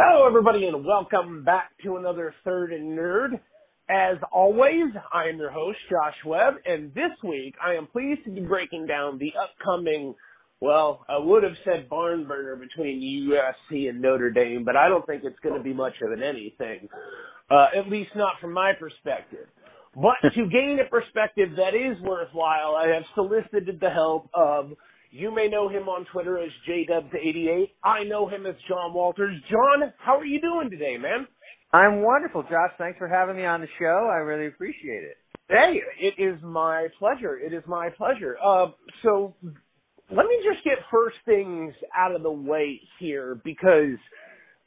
Hello, everybody, and welcome back to another Third and Nerd. As always, I am your host, Josh Webb, and this week I am pleased to be breaking down the upcoming, well, I would have said barn burner between USC and Notre Dame, but I don't think it's going to be much of an anything, uh, at least not from my perspective. But to gain a perspective that is worthwhile, I have solicited the help of you may know him on Twitter as JDubs88. I know him as John Walters. John, how are you doing today, man? I'm wonderful, Josh. Thanks for having me on the show. I really appreciate it. Hey, it is my pleasure. It is my pleasure. Uh, so let me just get first things out of the way here because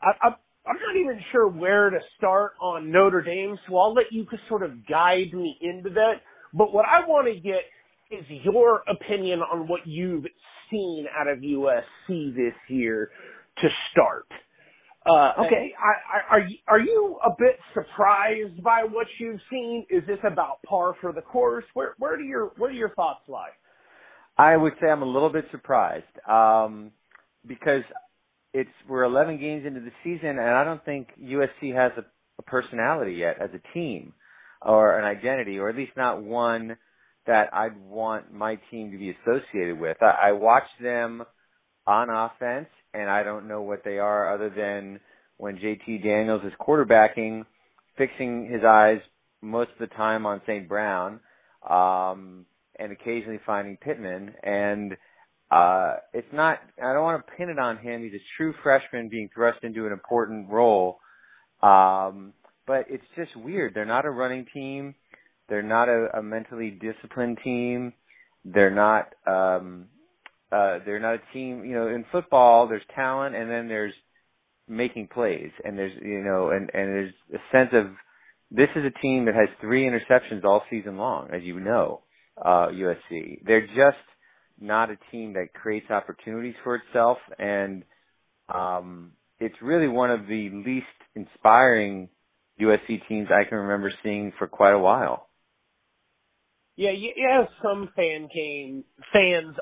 I, I, I'm not even sure where to start on Notre Dame, so I'll let you sort of guide me into that. But what I want to get is your opinion on what you've seen out of USC this year to start? Uh, okay. I, I, are you, are you a bit surprised by what you've seen? Is this about par for the course? Where where do your where do your thoughts lie? I would say I'm a little bit surprised um, because it's we're 11 games into the season, and I don't think USC has a, a personality yet as a team or an identity, or at least not one that I'd want my team to be associated with. I, I watch them on offense, and I don't know what they are other than when JT Daniels is quarterbacking, fixing his eyes most of the time on St. Brown, um, and occasionally finding Pittman. And uh, it's not, I don't want to pin it on him. He's a true freshman being thrust into an important role. Um, but it's just weird. They're not a running team. They're not a, a mentally disciplined team. They're not um uh they're not a team, you know, in football there's talent and then there's making plays and there's you know and and there's a sense of this is a team that has three interceptions all season long, as you know, uh USC. They're just not a team that creates opportunities for itself and um it's really one of the least inspiring USC teams I can remember seeing for quite a while. Yeah, yeah, some fan came fans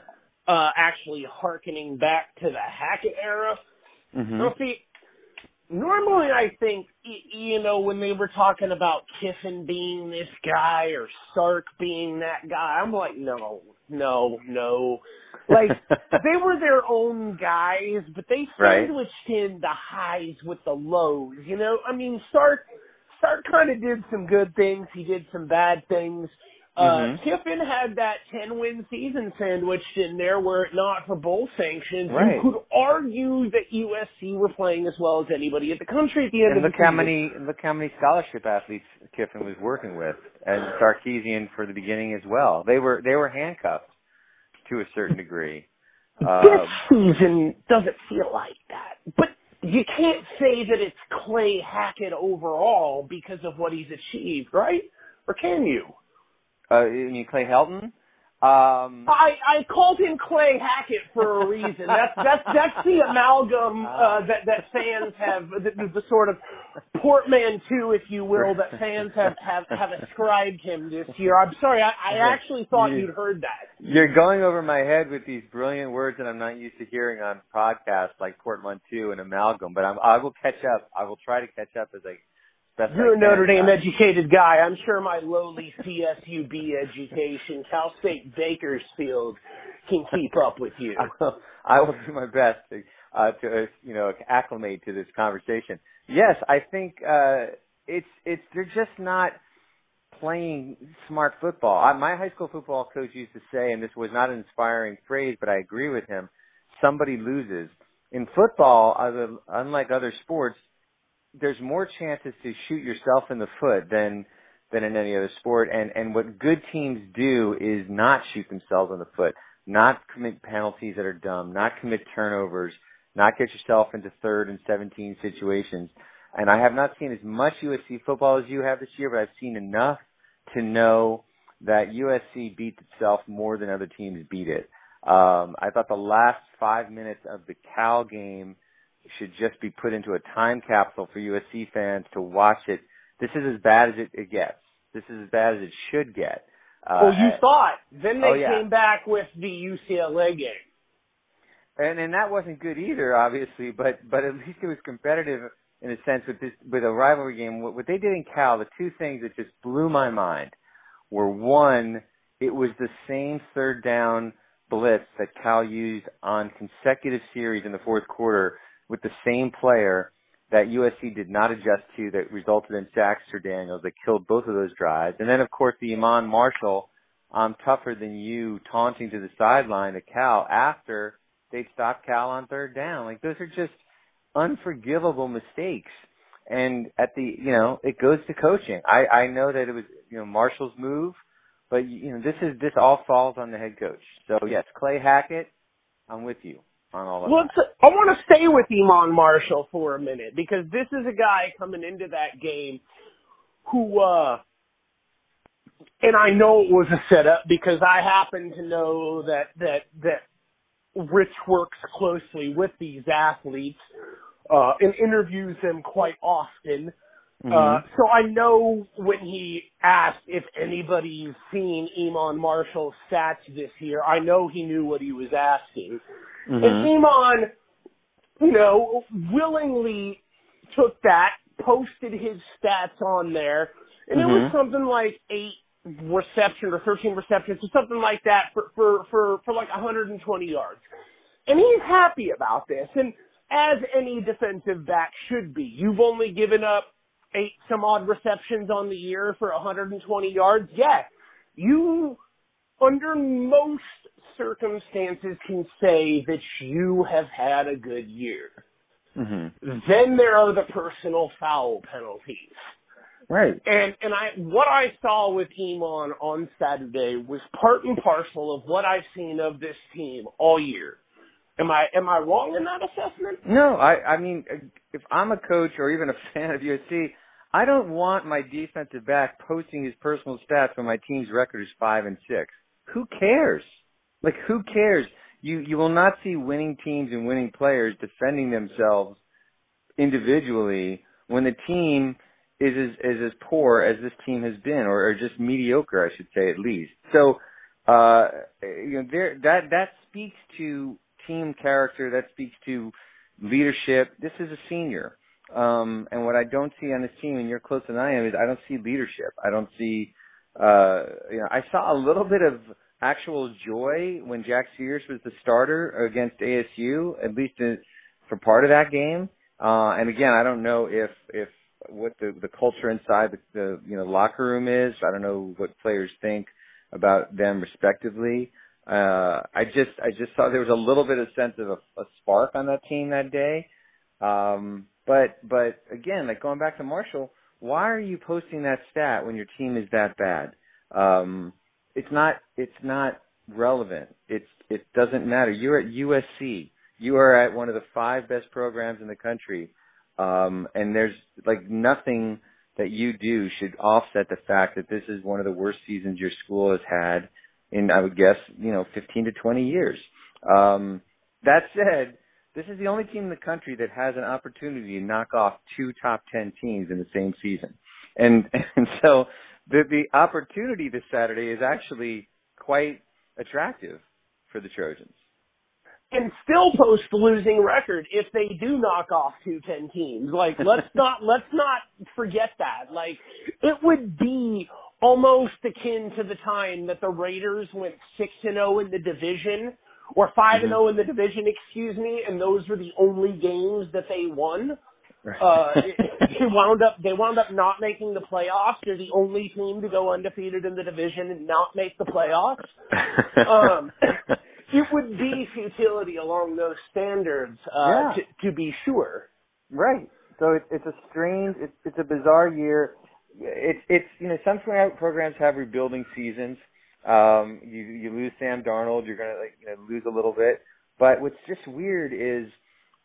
uh actually harkening back to the Hackett era. Mm-hmm. Now, see, normally I think you know when they were talking about Kiffin being this guy or Sark being that guy, I'm like, no, no, no. Like they were their own guys, but they sandwiched right. in the highs with the lows. You know, I mean, Sark Sark kind of did some good things. He did some bad things. Uh, mm-hmm. Kiffin had that 10 win season sandwiched in there were it not for bowl sanctions. Right. You could argue that USC were playing as well as anybody at the country at the end and of look the how many look how many scholarship athletes Kiffin was working with and Sarkisian for the beginning as well. They were they were handcuffed to a certain degree. Um, this season doesn't feel like that. But you can't say that it's Clay Hackett overall because of what he's achieved, right? Or can you? Uh, you mean Clay Helton? Um, I I called him Clay Hackett for a reason. That's that's that's the amalgam uh, that that fans have the, the sort of portmanteau, if you will, that fans have have have ascribed him this year. I'm sorry, I, I actually thought you, would heard that. You're going over my head with these brilliant words that I'm not used to hearing on podcasts like portmanteau and amalgam. But I'm, I will catch up. I will try to catch up as I Best You're a Notre Dame educated guy. I'm sure my lowly CSUB education, Cal State Bakersfield, can keep up with you. I will, do my best to, uh, to uh, you know acclimate to this conversation. Yes, I think uh, it's it's they're just not playing smart football. I, my high school football coach used to say, and this was not an inspiring phrase, but I agree with him. Somebody loses in football. Other, unlike other sports, there's more chances to shoot yourself in the foot than than in any other sport. And and what good teams do is not shoot themselves in the foot, not commit penalties that are dumb, not commit turnovers, not get yourself into third and 17 situations. And I have not seen as much USC football as you have this year, but I've seen enough to know that USC beat itself more than other teams beat it. Um, I thought the last five minutes of the Cal game should just be put into a time capsule for USC fans to watch it. This is as bad as it, it gets. This is as bad as it should get. Uh, well, you thought. Then they oh, yeah. came back with the UCLA game. and and that wasn't good either, obviously. But but at least it was competitive in a sense with this with a rivalry game. What, what they did in Cal, the two things that just blew my mind were one, it was the same third down blitz that Cal used on consecutive series in the fourth quarter with the same player that USC did not adjust to that resulted in sacks for Daniels that killed both of those drives. And then of course the Iman Marshall, I'm tougher than you taunting to the sideline to Cal after they stopped Cal on third down. Like those are just unforgivable mistakes. And at the, you know, it goes to coaching. I, I know that it was, you know, Marshall's move, but you know, this is, this all falls on the head coach. So yes, Clay Hackett, I'm with you on all of Let's, that. I want to stay with Iman Marshall for a minute because this is a guy coming into that game who, uh, and I know it was a setup because I happen to know that, that, that Rich works closely with these athletes uh, and interviews them quite often. Mm-hmm. Uh, so I know when he asked if anybody's seen Iman Marshall's stats this year, I know he knew what he was asking. Mhm. And Iman, you know, willingly took that, posted his stats on there, and it was Mhm. something like eight reception or 13 receptions or something like that for, for, for, for like 120 yards. And he's happy about this. And as any defensive back should be, you've only given up eight some odd receptions on the year for 120 yards. Yeah, you, under most circumstances, can say that you have had a good year. Mhm. Then there are the personal foul penalties. Right. And and I what I saw with Iman on Saturday was part and parcel of what I've seen of this team all year. Am I am I wrong in that assessment? No, I I mean if I'm a coach or even a fan of USC, I don't want my defensive back posting his personal stats when my team's record is 5 and 6. Who cares? Like who cares? You you will not see winning teams and winning players defending themselves individually when the team is as is as poor as this team has been or, or just mediocre, I should say at least. So uh you know there that that speaks to team character, that speaks to leadership. This is a senior. Um, and what I don't see on this team, and you're closer than I am, is I don't see leadership. I don't see, uh, you know, I saw a little bit of actual joy when Jack Sears was the starter against ASU, at least in, for part of that game. Uh, and again, I don't know if, if what the, the culture inside the, the, you know, locker room is. I don't know what players think about them respectively. Uh, I just, I just saw there was a little bit of sense of a, a spark on that team that day. Um, but, but again, like going back to Marshall, why are you posting that stat when your team is that bad? Um, it's not, it's not relevant. It's, it doesn't matter. You're at USC. You are at one of the five best programs in the country. Um, and there's like nothing that you do should offset the fact that this is one of the worst seasons your school has had in, I would guess, you know, 15 to 20 years. Um, that said, this is the only team in the country that has an opportunity to knock off two top 10 teams in the same season. And, and so the, the opportunity this Saturday is actually quite attractive for the Trojans. And still post the losing record if they do knock off two ten teams. Like let's not let's not forget that. Like it would be almost akin to the time that the Raiders went six and zero in the division, or 5 and zero in the division, excuse me, and those were the only games that they won. Uh, they wound up they wound up not making the playoffs. They're the only team to go undefeated in the division and not make the playoffs. Um, it would be futility along those standards, uh, Yeah. to, to be sure. Right. So it's it's a strange, it's it's a bizarre year. It's it's you know some programs have rebuilding seasons. Um, you you lose Sam Darnold, you're gonna like you know lose a little bit. But what's just weird is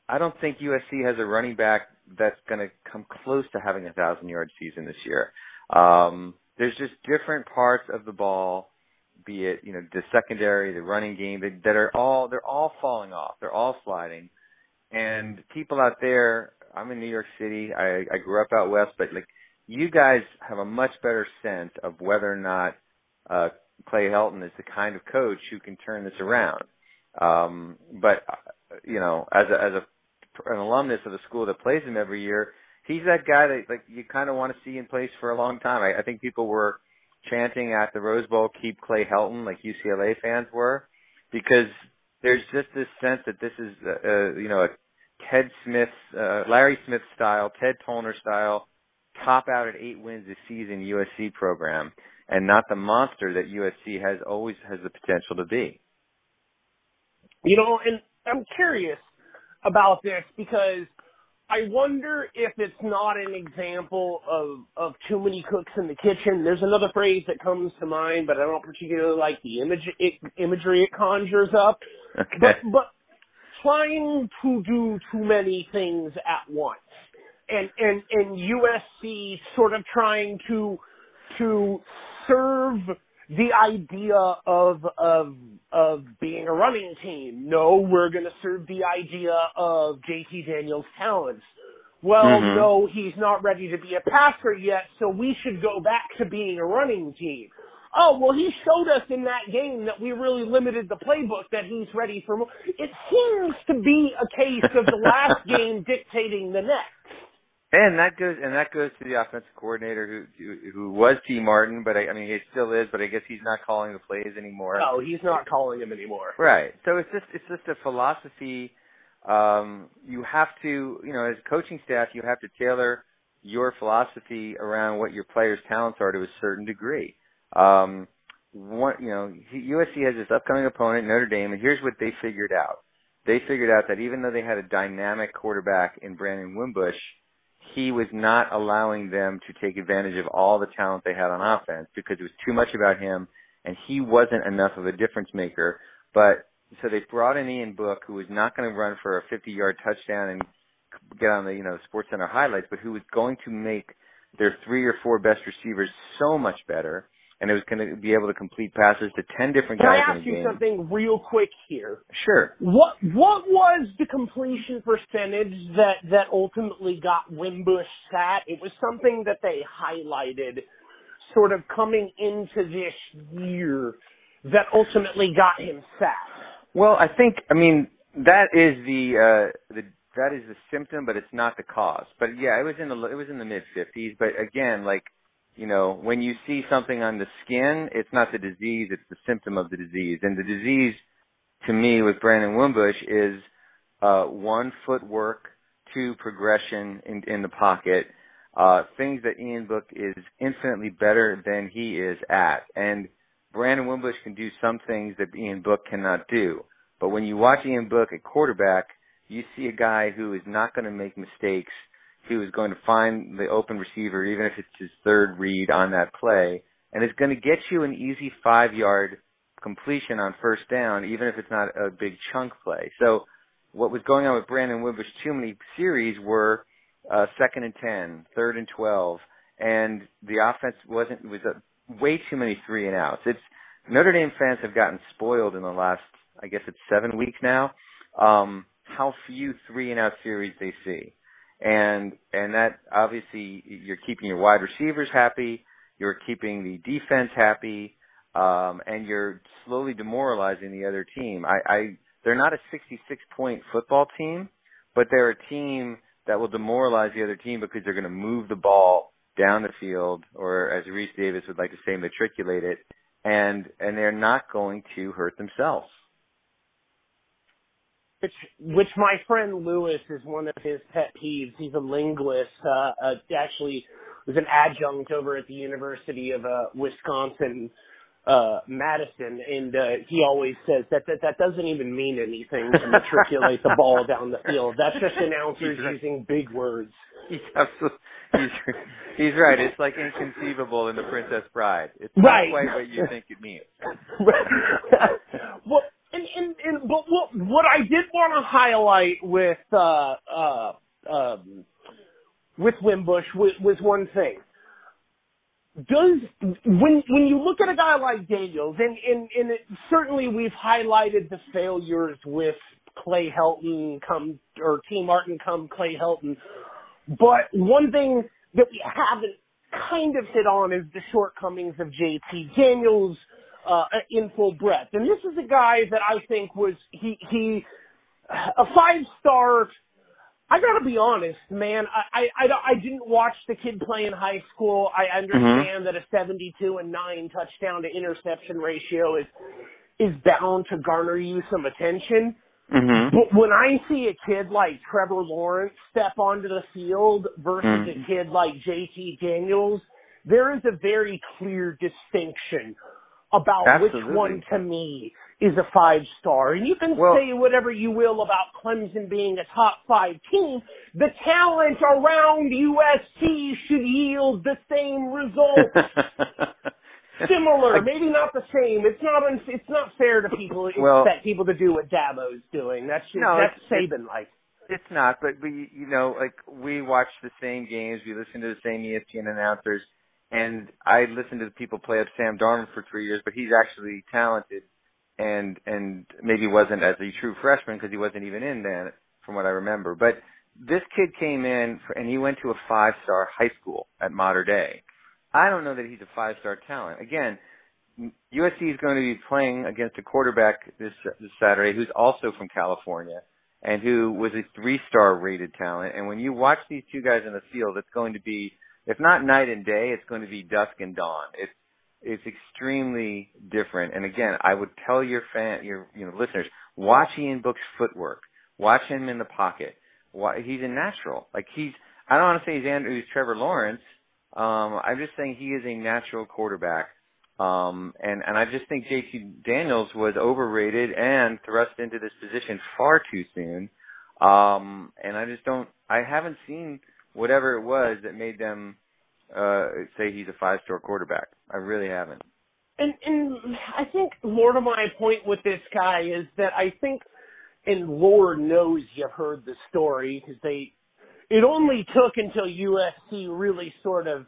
I don't think USC has a running back that's gonna come close to having a thousand yard season this year. Um, there's just different parts of the ball, be it you know the secondary, the running game, that, that are all they're all falling off. They're all sliding and people out there i'm in new york city i i grew up out west but like you guys have a much better sense of whether or not uh clay helton is the kind of coach who can turn this around um but uh, you know, as a as a an alumnus of the school that plays him every year, he's that guy that like you kind of want to see in place for a long time. I, I think people were chanting at the Rose Bowl, "Keep Clay Helton," like UCLA fans were, because there's just this sense that this is, uh, uh, you know, a Ted Smith, uh, Larry Smith style, Ted Tollner style, top out at eight wins this season USC program, and not the monster that USC has always has the potential to be. You know, and I'm curious about this because I wonder if it's not an example of of too many cooks in the kitchen. There's another phrase that comes to mind, but I don't particularly like the image it, imagery it conjures up. Okay. But but trying to do too many things at once, and and and USC sort of trying to to serve the idea of of of being a running team. No, we're going to serve the idea of JT Daniels' talents. Well, Mhm. no, he's not ready to be a passer yet, so we should go back to being a running team. Oh, well, he showed us in that game that we really limited the playbook that he's ready for more. It seems to be a case of the last game dictating the next. And that goes and that goes to the offensive coordinator who who, was Tee Martin, but I, I mean he still is, but I guess he's not calling the plays anymore. No, he's not calling them anymore. Right. So it's just it's just a philosophy. Um, you have to, you know, as coaching staff, you have to tailor your philosophy around what your players' talents are to a certain degree. Um, one, you know, USC has this upcoming opponent, Notre Dame, and here's what they figured out. They figured out that even though they had a dynamic quarterback in Brandon Wimbush, he was not allowing them to take advantage of all the talent they had on offense because it was too much about him and he wasn't enough of a difference maker. But so they brought in Ian Book, who was not going to run for a 50-yard touchdown and get on the you know SportsCenter highlights, but who was going to make their three or four best receivers so much better, and it was going to be able to complete passes to ten different Can guys Can I ask you game. something real quick here? Sure. What what was the completion percentage that that ultimately got Wimbush sat? It was something that they highlighted, sort of coming into this year, that ultimately got him sat. Well, I think I mean that is the uh the that is the symptom, but it's not the cause. But yeah, it was in the it was in the mid 50s. But again, like you know, when you see something on the skin, it's not the disease; it's the symptom of the disease. And the disease, to me, with Brandon Wimbush is uh one footwork, two progression in in the pocket, uh things that Ian Book is infinitely better than he is at, and Brandon Wimbush can do some things that Ian Book cannot do. But when you watch Ian Book at quarterback, you see a guy who is not going to make mistakes, who is going to find the open receiver, even if it's his third read on that play, and is going to get you an easy five yard completion on first down, even if it's not a big chunk play. So what was going on with Brandon Wimbush too many series were uh, second and ten, third and twelve, and the offense wasn't was a way too many three and outs. It's Notre Dame fans have gotten spoiled in the last, I guess it's seven weeks now. Um, how few three and out series they see, and and that obviously you're keeping your wide receivers happy, you're keeping the defense happy, um, and you're slowly demoralizing the other team. I, I they're not a 66 point football team, but they're a team that will demoralize the other team because they're going to move the ball down the field, or as Rece Davis would like to say, matriculate it, and and they're not going to hurt themselves. Which, which my friend Lewis is one of his pet peeves. He's a linguist. Uh, uh, actually, was an adjunct over at the University of uh, Wisconsin uh Madison and uh he always says that that that doesn't even mean anything to matriculate the ball down the field. That's just announcers He's right. using big words. He's absolutely he's he's right. It's like inconceivable in the Princess Bride. It's Right. not quite what you think it means. well, and, and, and but what what I did want to highlight with uh uh um with Wimbush was, was one thing. Does when when you look at a guy like Daniels, and and, and it, certainly we've highlighted the failures with Clay Helton come or Tee Martin come Clay Helton, but one thing that we haven't kind of hit on is the shortcomings of JT Daniels uh, in full breadth. And this is a guy that I think was he he a five star. I gotta be honest, man. I, I I I didn't watch the kid play in high school. I understand mm-hmm. that a 72 and nine touchdown to interception ratio is is bound to garner you some attention. Mm-hmm. But when I see a kid like Trevor Lawrence step onto the field versus mm-hmm. a kid like JT Daniels, there is a very clear distinction about Absolutely. which one to me is a five star. And you can well, say whatever you will about Clemson being a top five team. The talent around USC should yield the same result. Similar, maybe not the same. It's not it's not fair to people well, expect people to do what Dabo's doing. That's just, no, that's Saban like. It's not, but we you know like we watch the same games, we listen to the same ESPN announcers, and I listened to the people play up Sam Darnold for three years, but he's actually talented, and and maybe wasn't as a true freshman because he wasn't even in then, from what I remember. But this kid came in for, and he went to a five star high school at Mater Dei I don't know that he's a five star talent. Again, USC is going to be playing against a quarterback this this Saturday who's also from California and who was a three star rated talent. And when you watch these two guys in the field, it's going to be if not night and day, it's going to be dusk and dawn. It's it's extremely different. And again, I would tell your fan, your you know listeners, watch Ian Book's footwork, watch him in the pocket. Why, he's a natural. Like he's I don't want to say he's Andrew, he's Trevor Lawrence, um, I'm just saying he is a natural quarterback. Um, and, and I just think JT Daniels was overrated and thrust into this position far too soon. Um, and I just don't, I haven't seen whatever it was that made them, uh, say he's a five star quarterback. I really haven't. And, and I think more to my point with this guy is that I think, and Lord knows you've heard the story because they it only took until USC really sort of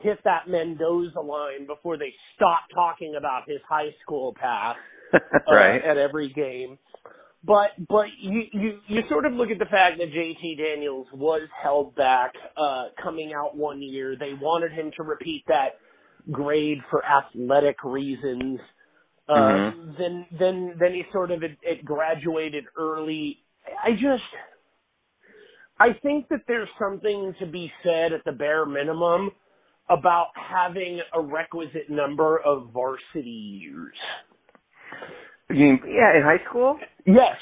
hit that Mendoza line before they stopped talking about his high school path uh, right. at every game. But but you, you you sort of look at the fact that JT Daniels was held back uh coming out one year. They wanted him to repeat that grade for athletic reasons. Uh mm-hmm. then then then he sort of it, it graduated early. I just I think that there's something to be said at the bare minimum about having a requisite number of varsity years. You mean, yeah, in high school? Yes.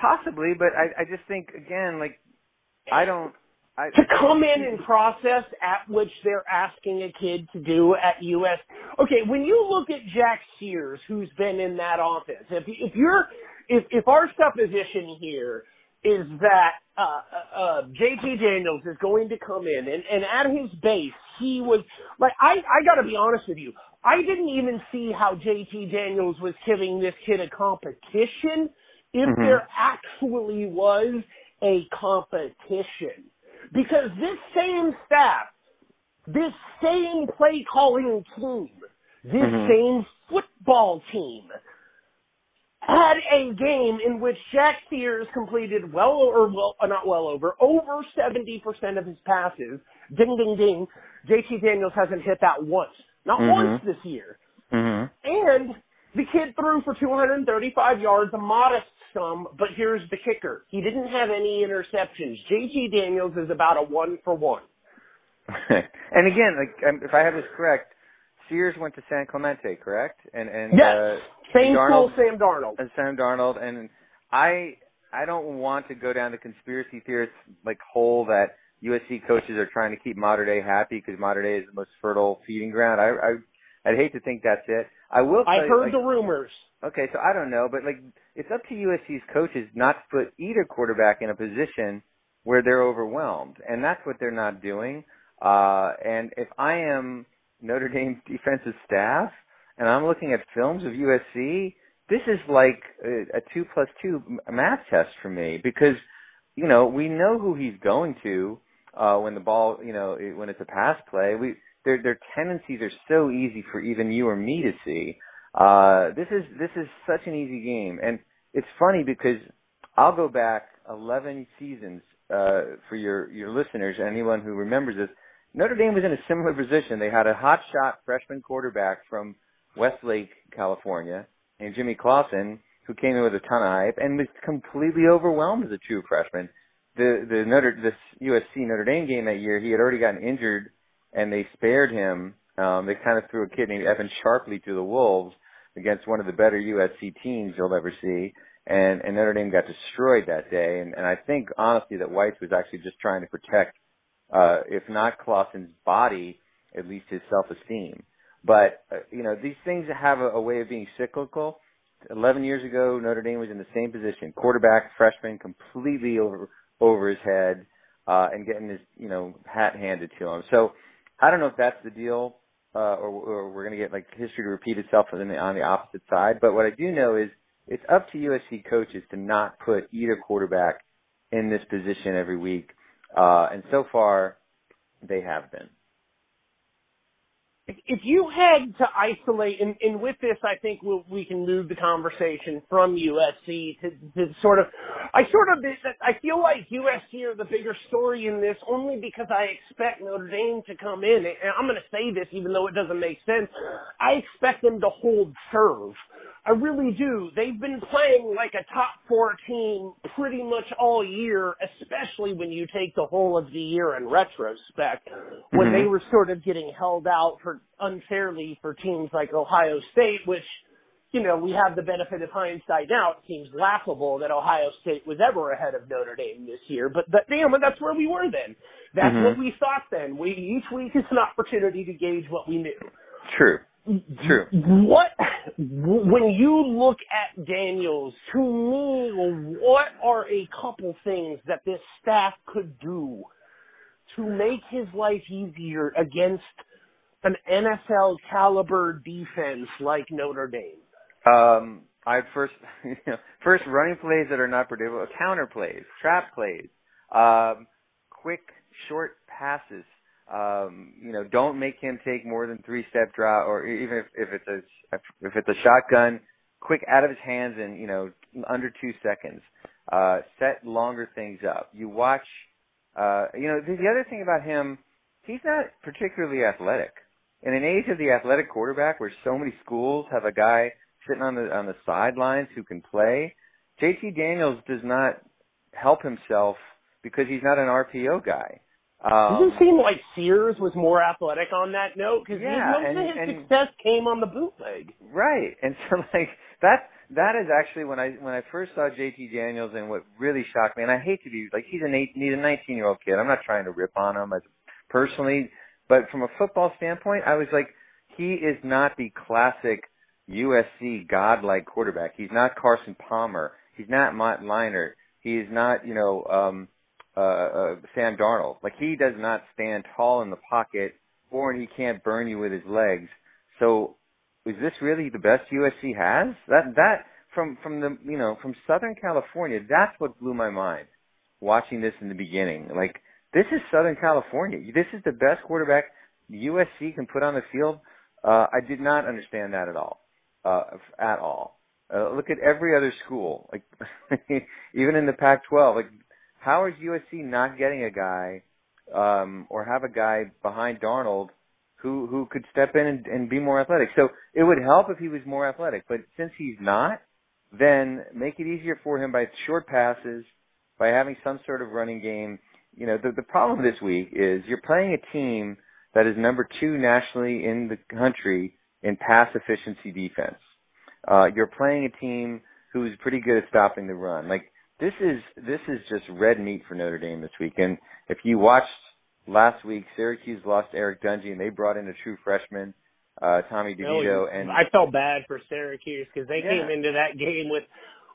Possibly, but I, I just think again, like, I don't. I, to come in and process at which they're asking a kid to do at US. Okay, when you look at Jack Sears, who's been in that office, if if you're if if our supposition here is that uh, uh, uh JT Daniels is going to come in and, and at his base he was like I I got to be honest with you I didn't even see how JT Daniels was giving this kid a competition if mm-hmm. there actually was a competition because this same staff this same play calling team this mm-hmm. same football team had a game in which Jack Sears completed well or well uh, not well over over 70% of his passes. Ding ding ding. JT Daniels hasn't hit that once. Not mm-hmm. once this year. Mm-hmm. And the kid threw for 235 yards, a modest sum, but here's the kicker. He didn't have any interceptions. JT Daniels is about a one for one. and again, like um, if I have this correct, Sears went to San Clemente, correct? And and yes. uh, same Darnold, Sam Darnold. And Sam Darnold, and I I don't want to go down the conspiracy theorist like hole that USC coaches are trying to keep Mater Dei happy because Mater Dei is the most fertile feeding ground. I I I'd hate to think that's it. I will. I heard like, the rumors. Okay, so I don't know, but like it's up to USC's coaches not to put either quarterback in a position where they're overwhelmed, and that's what they're not doing. Uh, and if I am Notre Dame's defensive staff, and I'm looking at films of USC, this is like a, a two plus two math test for me because you know we know who he's going to uh, when the ball you know when it's a pass play. We their their tendencies are so easy for even you or me to see. Uh, this is this is such an easy game, and it's funny because I'll go back 11 seasons uh, for your your listeners, anyone who remembers this. Notre Dame was in a similar position. They had a hot shot freshman quarterback from Westlake, California, and Jimmy Clausen, who came in with a ton of hype and was completely overwhelmed as a true freshman. The the Notre this USC Notre Dame game that year, he had already gotten injured, and they spared him. Um, they kind of threw a kid named Evan Sharpley to the wolves against one of the better USC teams you'll ever see, and and Notre Dame got destroyed that day. And and I think honestly that Weis was actually just trying to protect, uh, if not Clausen's body, at least his self-esteem. But uh, you know these things have a, a way of being cyclical. Eleven years ago, Notre Dame was in the same position: quarterback, freshman, completely over over his head, uh, and getting his you know hat handed to him. So I don't know if that's the deal, uh, or, or we're going to get like history to repeat itself on the, on the opposite side. But what I do know is it's up to USC coaches to not put either quarterback in this position every week, uh, and so far they have been if you had to isolate, and, and with this, I think we'll, we can move the conversation from USC to, to sort of, I sort of, I feel like USC are the bigger story in this only because I expect Notre Dame to come in, and I'm going to say this even though it doesn't make sense. I expect them to hold serve. I really do. They've been playing like a top four team pretty much all year, especially when you take the whole of the year in retrospect, when mm-hmm. they were sort of getting held out for unfairly for teams like Ohio State, which, you know, we have the benefit of hindsight now. It seems laughable that Ohio State was ever ahead of Notre Dame this year, but that, damn, that's where we were then. That's mm-hmm. what we thought then. We each week is an opportunity to gauge what we knew. True. True. What when you look at Daniels, to me, what are a couple things that this staff could do to make his life easier against an NFL caliber defense like Notre Dame? Um, I first, you know, first running plays that are not predictable, counter plays, trap plays, um, quick short passes um, you know, don't make him take more than three step drop, or even if, if it's a if it's a shotgun, quick out of his hands in you know under two seconds. Uh, set longer things up. You watch. Uh, you know, the, the other thing about him, he's not particularly athletic. In an age of the athletic quarterback, where so many schools have a guy sitting on the on the sidelines who can play, JT Daniels does not help himself because he's not an RPO guy. Um, Doesn't seem like Sears was more athletic on that note because yeah, most and, of his and, success came on the bootleg. Right, and so like that that is actually when I when I first saw JT Daniels and what really shocked me. And I hate to be like he's an eight, he's a 19 year old kid. I'm not trying to rip on him as personally, but from a football standpoint, I was like he is not the classic USC godlike quarterback. He's not Carson Palmer. He's not Matt Leinart. He is not you know. um uh, uh, Sam Darnold. Like he does not stand tall in the pocket, or he can't burn you with his legs. So, is this really the best USC has? That that from from the you know from Southern California, that's what blew my mind. Watching this in the beginning, like this is Southern California. This is the best quarterback USC can put on the field. Uh, I did not understand that at all, uh, at all. Uh, look at every other school, like even in the Pac-12. Like how is USC not getting a guy um, or have a guy behind Darnold who who could step in and, and be more athletic? So it would help if he was more athletic, but since he's not, then make it easier for him by short passes, by having some sort of running game. You know, the the problem this week is you're playing a team that is number two nationally in the country in pass efficiency defense. Uh, you're playing a team who's pretty good at stopping the run. Like this is this is just red meat for Notre Dame this week. And if you watched last week, Syracuse lost Eric Dungey, and they brought in a true freshman, uh, Tommy DeVito. And I felt bad for Syracuse because they yeah. came into that game with.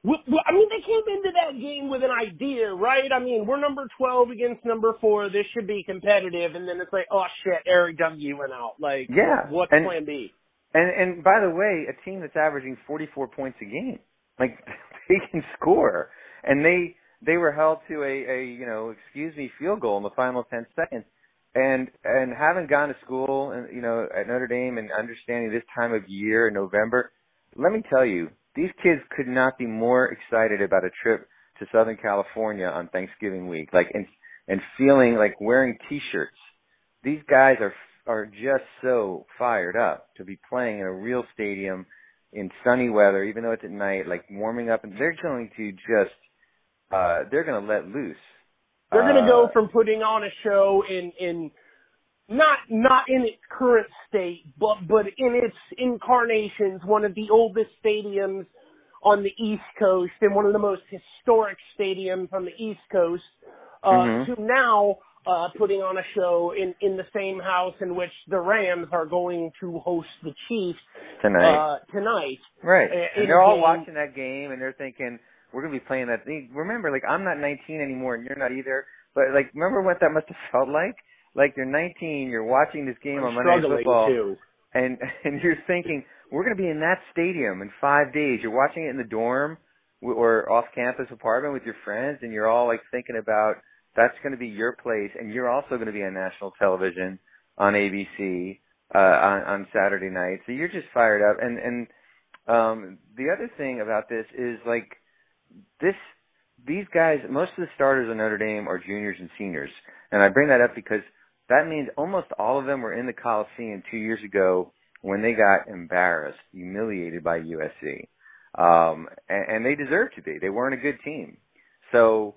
I mean, they came into that game with an idea, right? I mean, we're number 12 against number four. This should be competitive. And then it's like, oh shit, Eric Dungey went out. Like, yeah. what's and, plan B? And, and by the way, a team that's averaging 44 points a game. Like, they can score and they they were held to a, a you know excuse me field goal in the final ten seconds and and having gone to school and you know at Notre Dame and understanding this time of year in November, let me tell you, these kids could not be more excited about a trip to Southern California on Thanksgiving week. Like and and feeling like wearing t-shirts. These guys are are just so fired up to be playing in a real stadium in sunny weather, even though it's at night, like warming up, and they're going to just uh they're going to let loose. They're going to Uh, go from putting on a show in in not not in its current state, but but in its incarnations, one of the oldest stadiums on the East Coast and one of the most historic stadiums on the East Coast, uh, Mhm. to now uh, putting on a show in in the same house in which the Rams are going to host the Chiefs tonight. uh, tonight. Right. And they're all watching that game and they're thinking, we're going to be playing that thing. Remember, like, I'm not 19 anymore and you're not either. But, like, remember what that must have felt like? Like, you're 19, you're watching this game I'm on Monday Night Football, too. and, and you're thinking, we're going to be in that stadium in five days. You're watching it in the dorm or off campus apartment with your friends, and you're all, like, thinking about that's going to be your place, and you're also going to be on national television on ABC uh, on, on Saturday night. So you're just fired up. And and um, the other thing about this is like this. These guys, most of the starters of Notre Dame are juniors and seniors, and I bring that up because that means almost all of them were in the Coliseum two years ago when they got embarrassed, humiliated by USC, um, and, and they deserve to be. They weren't a good team, so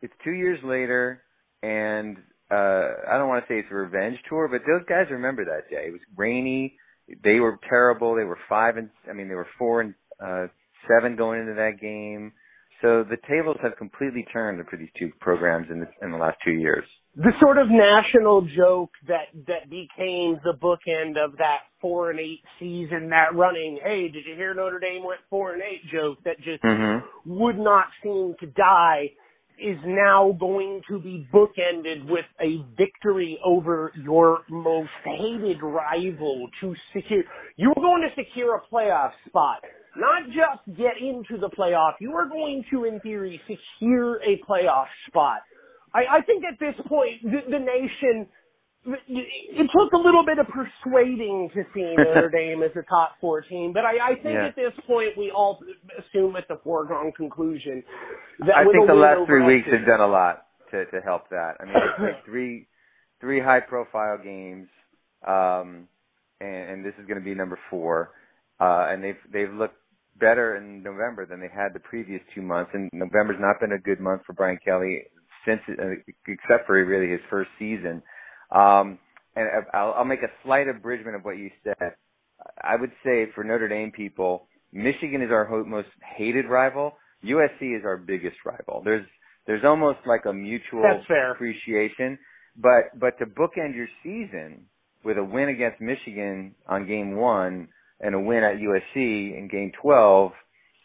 it's two years later, and uh I don't want to say it's a revenge tour, but those guys remember that day. It was rainy. They were terrible. They were five and I mean they were four and uh seven going into that game. So the tables have completely turned for these two programs in the in the last two years. the sort of national joke that that became the bookend of that four and eight season, that running, hey, did you hear Notre Dame went four and eight joke that just Mhm. would not seem to die is now going to be bookended with a victory over your most hated rival to secure you're going to secure a playoff spot. Not just get into the playoff, you are going to in theory secure a playoff spot. I, I think at this point the, the nation it took a little bit of persuading to see Notre Dame as a top four team, but I, I think Yeah. at this point we all assume it's a foregone conclusion. That I think the last three weeks have done a lot to to help that. I mean, they played three three high profile games, um, and, and this is going to be number four. Uh, and they've they've looked better in November than they had the previous two months. And November's not been a good month for Brian Kelly since, uh, except for really his first season. Um, and I'll, I'll make a slight abridgment of what you said. I would say for Notre Dame people, Michigan is our most hated rival. USC is our biggest rival. There's there's almost like a mutual appreciation. But but to bookend your season with a win against Michigan on game one and a win at USC in game twelve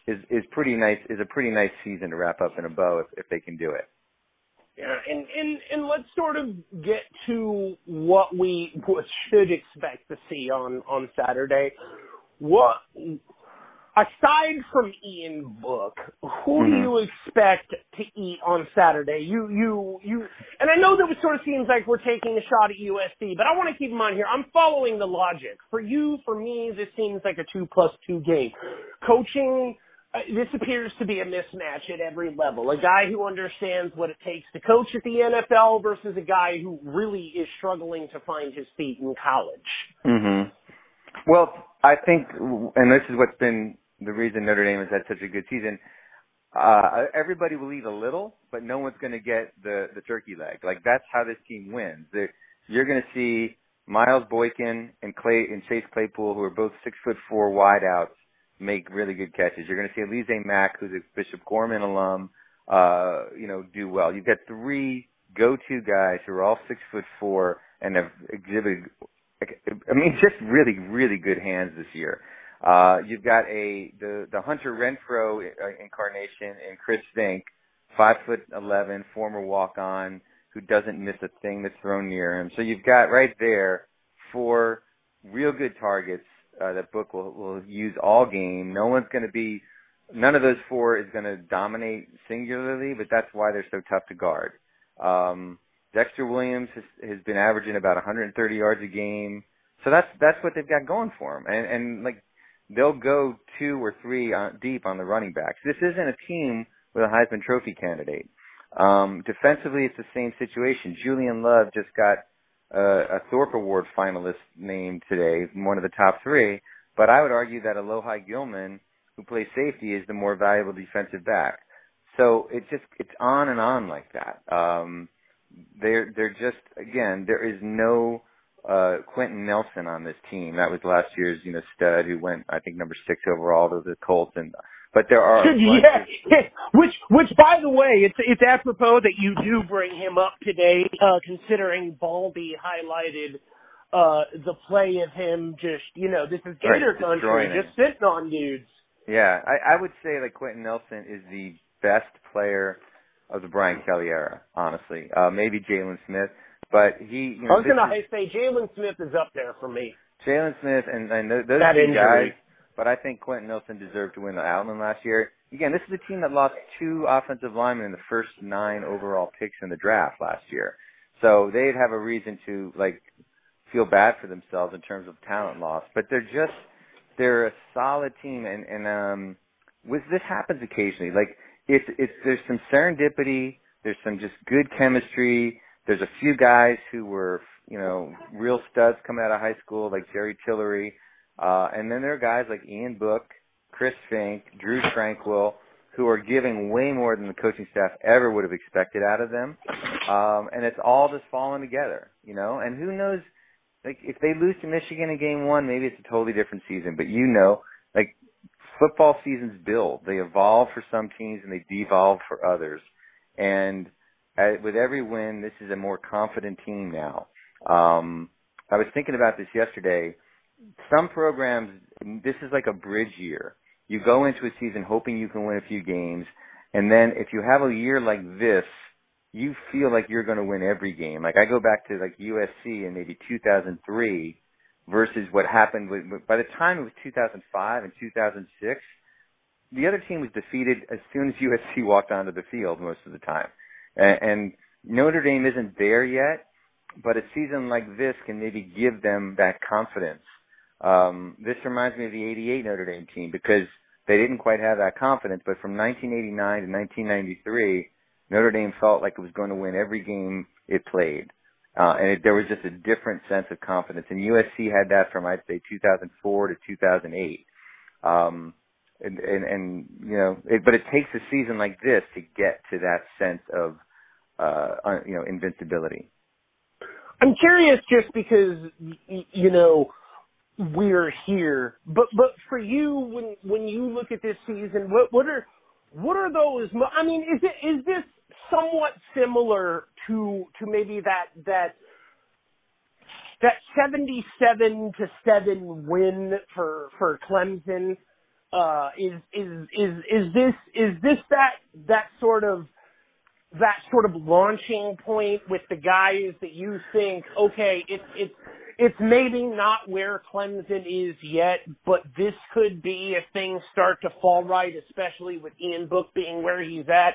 is is pretty nice is a pretty nice season to wrap up in a bow if, if they can do it. Yeah, and, and and let's sort of get to what we what should expect to see on on Saturday. What aside from Ian Book, who do Mhm. you expect to eat on Saturday? You you you, and I know that it sort of seems like we're taking a shot at USC, but I want to keep in mind here. I'm following the logic. For you, for me, this seems like a two plus two game. Coaching uh, this appears to be a mismatch at every level. A guy who understands what it takes to coach at the NFL versus a guy who really is struggling to find his feet in college. hmm Well, I think, and this is what's been the reason Notre Dame has had such a good season. Uh, everybody will eat a little, but no one's going to get the the turkey leg. Like that's how this team wins. They're, you're going to see Miles Boykin and Clay and Chase Claypool, who are both six foot four wideouts, make really good catches. You're going to see Alize Mack, who's a Bishop Gorman alum, uh, you know, do well. You've got three go-to guys who are all six foot four and have exhibited, I mean, just really, really good hands this year. Uh, you've got a the the Hunter Renfrow uh, incarnation in Chris Finke, five foot eleven, former walk on, who doesn't miss a thing that's thrown near him. So you've got right there four real good targets uh, that Book will will use all game. No one's going to be none of those four is going to dominate singularly, but that's why they're so tough to guard. Um, Dexter Williams has, has been averaging about 130 yards a game, so that's that's what they've got going for them. And and like they'll go two or three on, deep on the running backs. This isn't a team with a Heisman Trophy candidate. Um, defensively, it's the same situation. Julian Love just got uh, a Thorpe Award finalist named today, one of the top three. But I would argue that Alohi Gilman, who plays safety, is the more valuable defensive back. So it just it's on and on like that. Um, they're they're just again there is no uh Quenton Nelson on this team. That was last year's you know stud who went I think number six overall to the Colts and but there are yeah, which which by the way, it's it's apropos that you do bring him up today, uh, considering Baldy highlighted uh the play of him just you know this is Gator right, country just sitting on dudes. Yeah, I, I would say that Quenton Nelson is the best player of the Brian Kelly era, honestly. Uh maybe Jaylon Smith, but he. You know, I was gonna is, say Jaylon Smith is up there for me. Jaylon Smith and and those that two injury. guys but I think Quenton Nelson deserved to win the Outland last year. Again, this is a team that lost two offensive linemen in the first nine overall picks in the draft last year. So they'd have a reason to like feel bad for themselves in terms of talent loss. But they're just they're a solid team and, and um with this happens occasionally. Like it's it's there's some serendipity, there's some just good chemistry. There's a few guys who were, you know, real studs coming out of high school, like Jerry Tillery, uh, and then there are guys like Ian Book, Chris Finke, Drue Tranquill, who are giving way more than the coaching staff ever would have expected out of them. Um, and it's all just falling together, you know, and who knows, like, if they lose to Michigan in game one, maybe it's a totally different season, but you know, like, football seasons build. They evolve for some teams and they devolve for others. And with every win, this is a more confident team now. Um, I was thinking about this yesterday some programs, this is like a bridge year. You go into a season hoping you can win a few games, and then if you have a year like this, you feel like you're going to win every game. Like I go back to like USC in maybe 2003 versus what happened with, by the time it was 2005 and 2006, the other team was defeated as soon as USC walked onto the field most of the time. And, Notre Dame isn't there yet, but a season like this can maybe give them that confidence um, this reminds me of the 88 Notre Dame team because they didn't quite have that confidence, but from 1989 to 1993, Notre Dame felt like it was going to win every game it played. Uh, and it, there was just a different sense of confidence. And USC had that from, I'd say, 2004 to 2008. Um, and, and, and, you know, it, but it takes a season like this to get to that sense of, uh, you know, invincibility. I'm curious just because, you know, we're here. But but for you, when when you look at this season, what what are what are those? I mean, is it is this somewhat similar to to maybe that that that seventy seven to seven win for for Clemson? Uh, is is is is this is this that that sort of that sort of launching point with the guys that you think okay it's it's it's maybe not where Clemson is yet, but this could be if things start to fall right, especially with Ian Book being where he's at.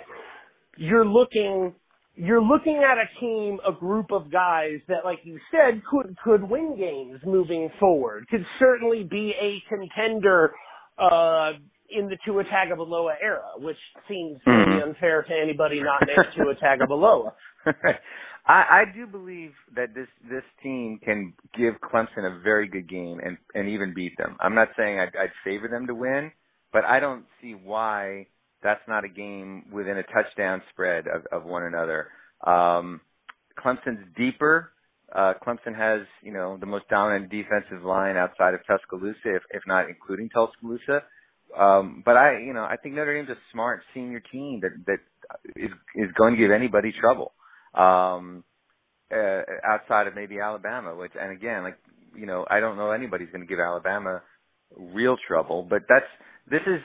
You're looking, you're looking at a team, a group of guys that, like you said, could, could win games moving forward, could certainly be a contender, uh, in the Tua Tagovailoa era, which seems mm-hmm. unfair to anybody not named Tua Tagovailoa. I, I do believe that this this team can give Clemson a very good game and and even beat them. I'm not saying I'd, I'd favor them to win, but I don't see why that's not a game within a touchdown spread of, of one another. Um, Clemson's deeper. Uh, Clemson has, you know, the most dominant defensive line outside of Tuscaloosa, if, if not including Tuscaloosa. Um, but I, you know, I think Notre Dame's a smart senior team that that is is going to give anybody trouble um, uh, outside of maybe Alabama, which, and again, like, you know, I don't know anybody's going to give Alabama real trouble, but that's, this is,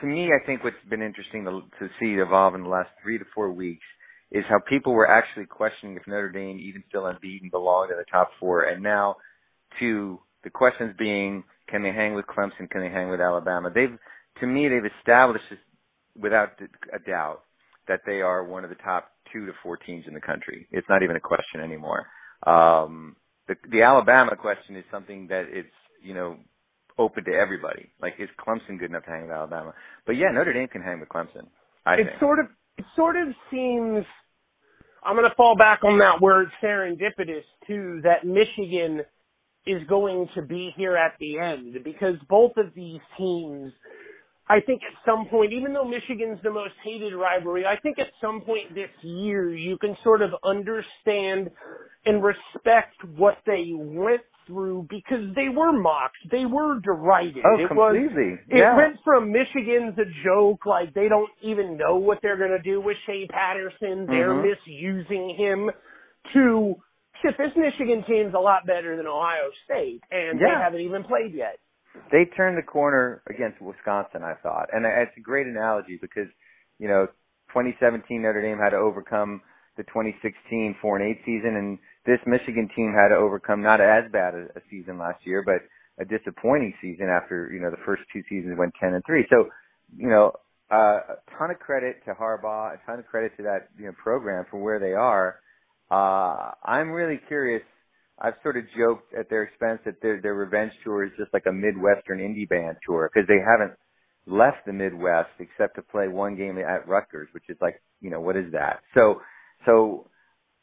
to me, I think what's been interesting to, to see evolve in the last three to four weeks is how people were actually questioning if Notre Dame, even still unbeaten, belonged in the top four. And now, to the questions being, can they hang with Clemson? Can they hang with Alabama? They've, to me, they've established this without a doubt that they are one of the top two to four teams in the country. It's not even a question anymore. Um, the, the Alabama question is something that it's you know open to everybody. Like, is Clemson good enough to hang with Alabama? But yeah, Notre Dame can hang with Clemson. I it think. sort of it sort of seems. I'm going to fall back on that word serendipitous too. That Michigan is going to be here at the end because both of these teams I think at some point, even though Michigan's the most hated rivalry, I think at some point this year you can sort of understand and respect what they went through because they were mocked, they were derided. Oh, it completely. Was, it yeah. went from Michigan's a joke, like they don't even know what they're going to do with Shea Patterson, they're Mhm. misusing him, to shit. This Michigan team's a lot better than Ohio State, and they haven't even played yet. they turned the corner against Wisconsin, I thought, and it's a great analogy because you know 2017 Notre Dame had to overcome the 2016 four and eight season, and this Michigan team had to overcome not as bad a, a season last year, but a disappointing season after you know the first two seasons went 10 and three. So you know uh, a ton of credit to Harbaugh, a ton of credit to that you know program for where they are. Uh, I'm really curious I've sort of joked at their expense that their their revenge tour is just like a Midwestern indie band tour because they haven't left the Midwest except to play one game at Rutgers, which is like, you know, what is that? So, so,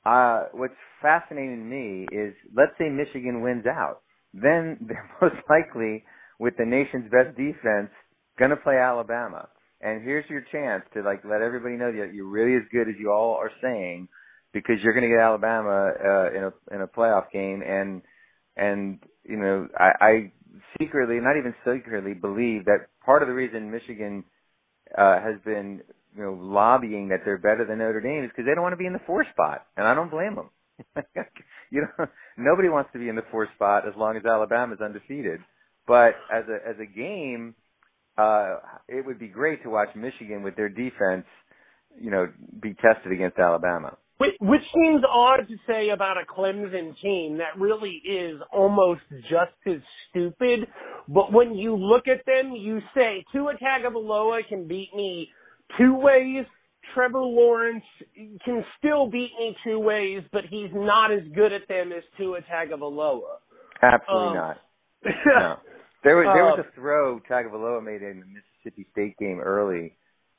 uh, what's fascinating to me is let's say Michigan wins out. Then they're most likely with the nation's best defense gonna play Alabama. And here's your chance to like let everybody know that you're really as good as you all are saying because you're going to get Alabama uh, in a in a playoff game, and and you know I, I secretly, not even secretly, believe that part of the reason Michigan uh, has been you know lobbying that they're better than Notre Dame is because they don't want to be in the four spot, and I don't blame them. you know, nobody wants to be in the four spot as long as Alabama's undefeated. But as a as a game, uh, it would be great to watch Michigan with their defense, you know, be tested against Alabama. Which, which seems odd to say about a Clemson team that really is almost just as stupid. But when you look at them, you say Tua Tagovailoa can beat me two ways. Trevor Lawrence can still beat me two ways, but he's not as good at them as Tua Tagovailoa. Absolutely Um, not. No. There was there was Uh, a throw Tagovailoa made in the Mississippi State game early,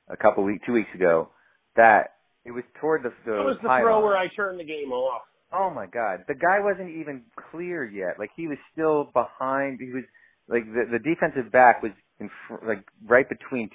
a couple weeks, two weeks ago. That it was toward the the That was the pylon. throw where I turned the game off. Oh my God, the guy wasn't even clear yet. Like he was still behind. He was like the the defensive back was in fr- like right between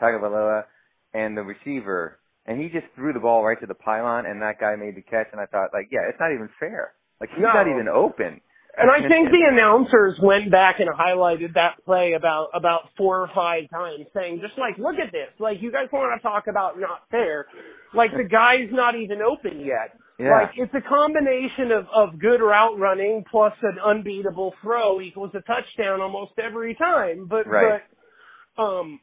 Tagovailoa and the receiver, and he just threw the ball right to the pylon, and that guy made the catch. And I thought, like, yeah, it's not even fair. Like he's No. not even open. And I think the announcers went back and highlighted that play about about four or five times, saying just like, look at this. Like you guys want to talk about not fair. Like the guy's not even open yet. Yeah. Like it's a combination of of good route running plus an unbeatable throw equals a touchdown almost every time. But Right. but um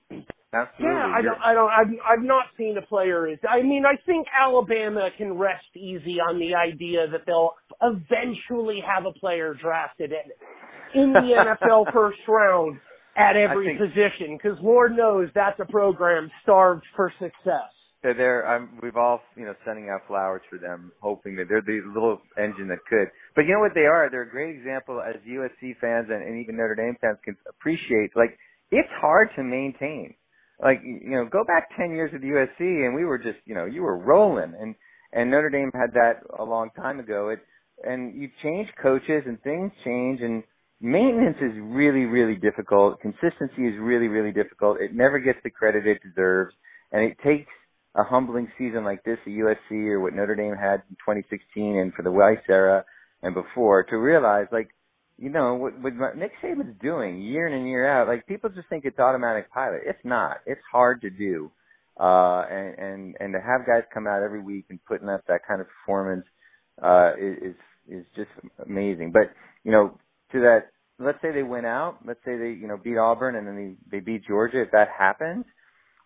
Absolutely. yeah, I don't I don't I've I've not seen a player is I mean I think Alabama can rest easy on the idea that they'll eventually have a player drafted in, in the NFL first round at every think- position because Lord knows that's a program starved for success. they're there. I'm, we've all, you know, sending out flowers for them, hoping that they're the little engine that could. But you know what they are? They're a great example as USC fans and, and even Notre Dame fans can appreciate. Like, it's hard to maintain. Like, you know, go back 10 years with USC and we were just, you know, you were rolling and, and Notre Dame had that a long time ago. It, and you change coaches and things change and maintenance is really, really difficult. Consistency is really, really difficult. It never gets the credit it deserves. And it takes a humbling season like this at USC or what Notre Dame had in 2016 and for the Weis era and before to realize like, you know, what, what Nick Saban's doing year in and year out, like people just think it's automatic pilot. It's not. It's hard to do. Uh, and, and, and to have guys come out every week and putting up that kind of performance, uh, is, is just amazing. But, you know, to that, let's say they win out, let's say they, you know, beat Auburn and then they, they beat Georgia. If that happens,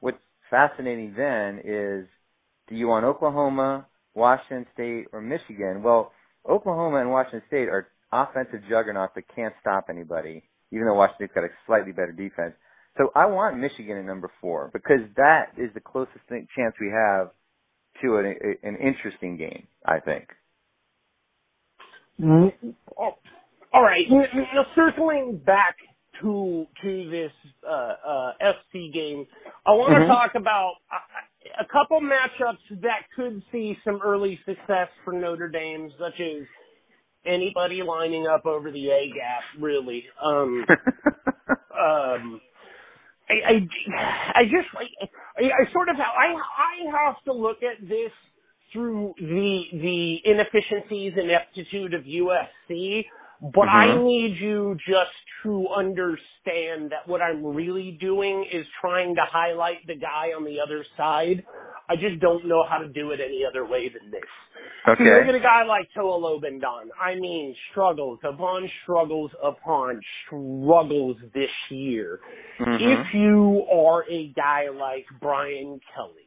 what's fascinating then is do you want Oklahoma, Washington State, or Michigan? Well, Oklahoma and Washington State are offensive juggernaut that can't stop anybody, even though Washington's got a slightly better defense. So I want Michigan at number four because that is the closest thing, chance we have to an, an interesting game, I think. Oh, all right. Now, circling back to to this uh, uh, FC game, I want to Mhm. talk about a, a couple matchups that could see some early success for Notre Dame, such as anybody lining up over the A gap, really. Um, um, I, I, I just, I, I sort of, I, I have to look at this through the the inefficiencies and aptitude of USC, but mm-hmm. I need you just to understand that what I'm really doing is trying to highlight the guy on the other side. I just don't know how to do it any other way than this. Okay. Look at a guy like Toa Lobendahn. I mean, struggles upon struggles upon struggles this year. Mm-hmm. If you are a guy like Brian Kelly,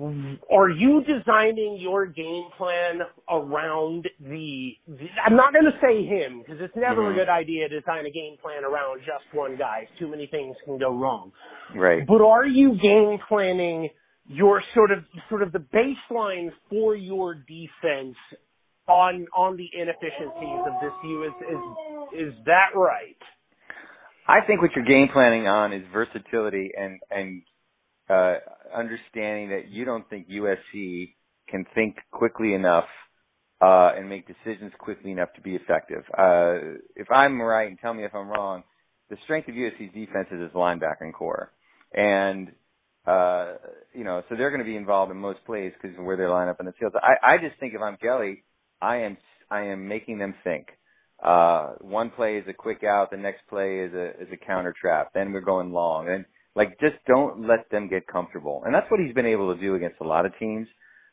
are you designing your game plan around the, the I'm not going to say him because it's never mm-hmm. a good idea to design a game plan around just one guy. Too many things can go wrong. Right. But are you game planning your sort of sort of the baseline for your defense on on the inefficiencies of this U is is is that right? I think what you're game planning on is versatility and and uh, understanding that you don't think USC can think quickly enough uh, and make decisions quickly enough to be effective. Uh, if I'm right, and tell me if I'm wrong, the strength of USC's defense is its linebacker core, and uh, you know, so they're going to be involved in most plays because of where they line up in the field. I, I just think if I'm Kelly, I am I am making them think. Uh, one play is a quick out, the next play is a is a counter trap. Then we're going long, and like, just don't let them get comfortable. And that's what he's been able to do against a lot of teams.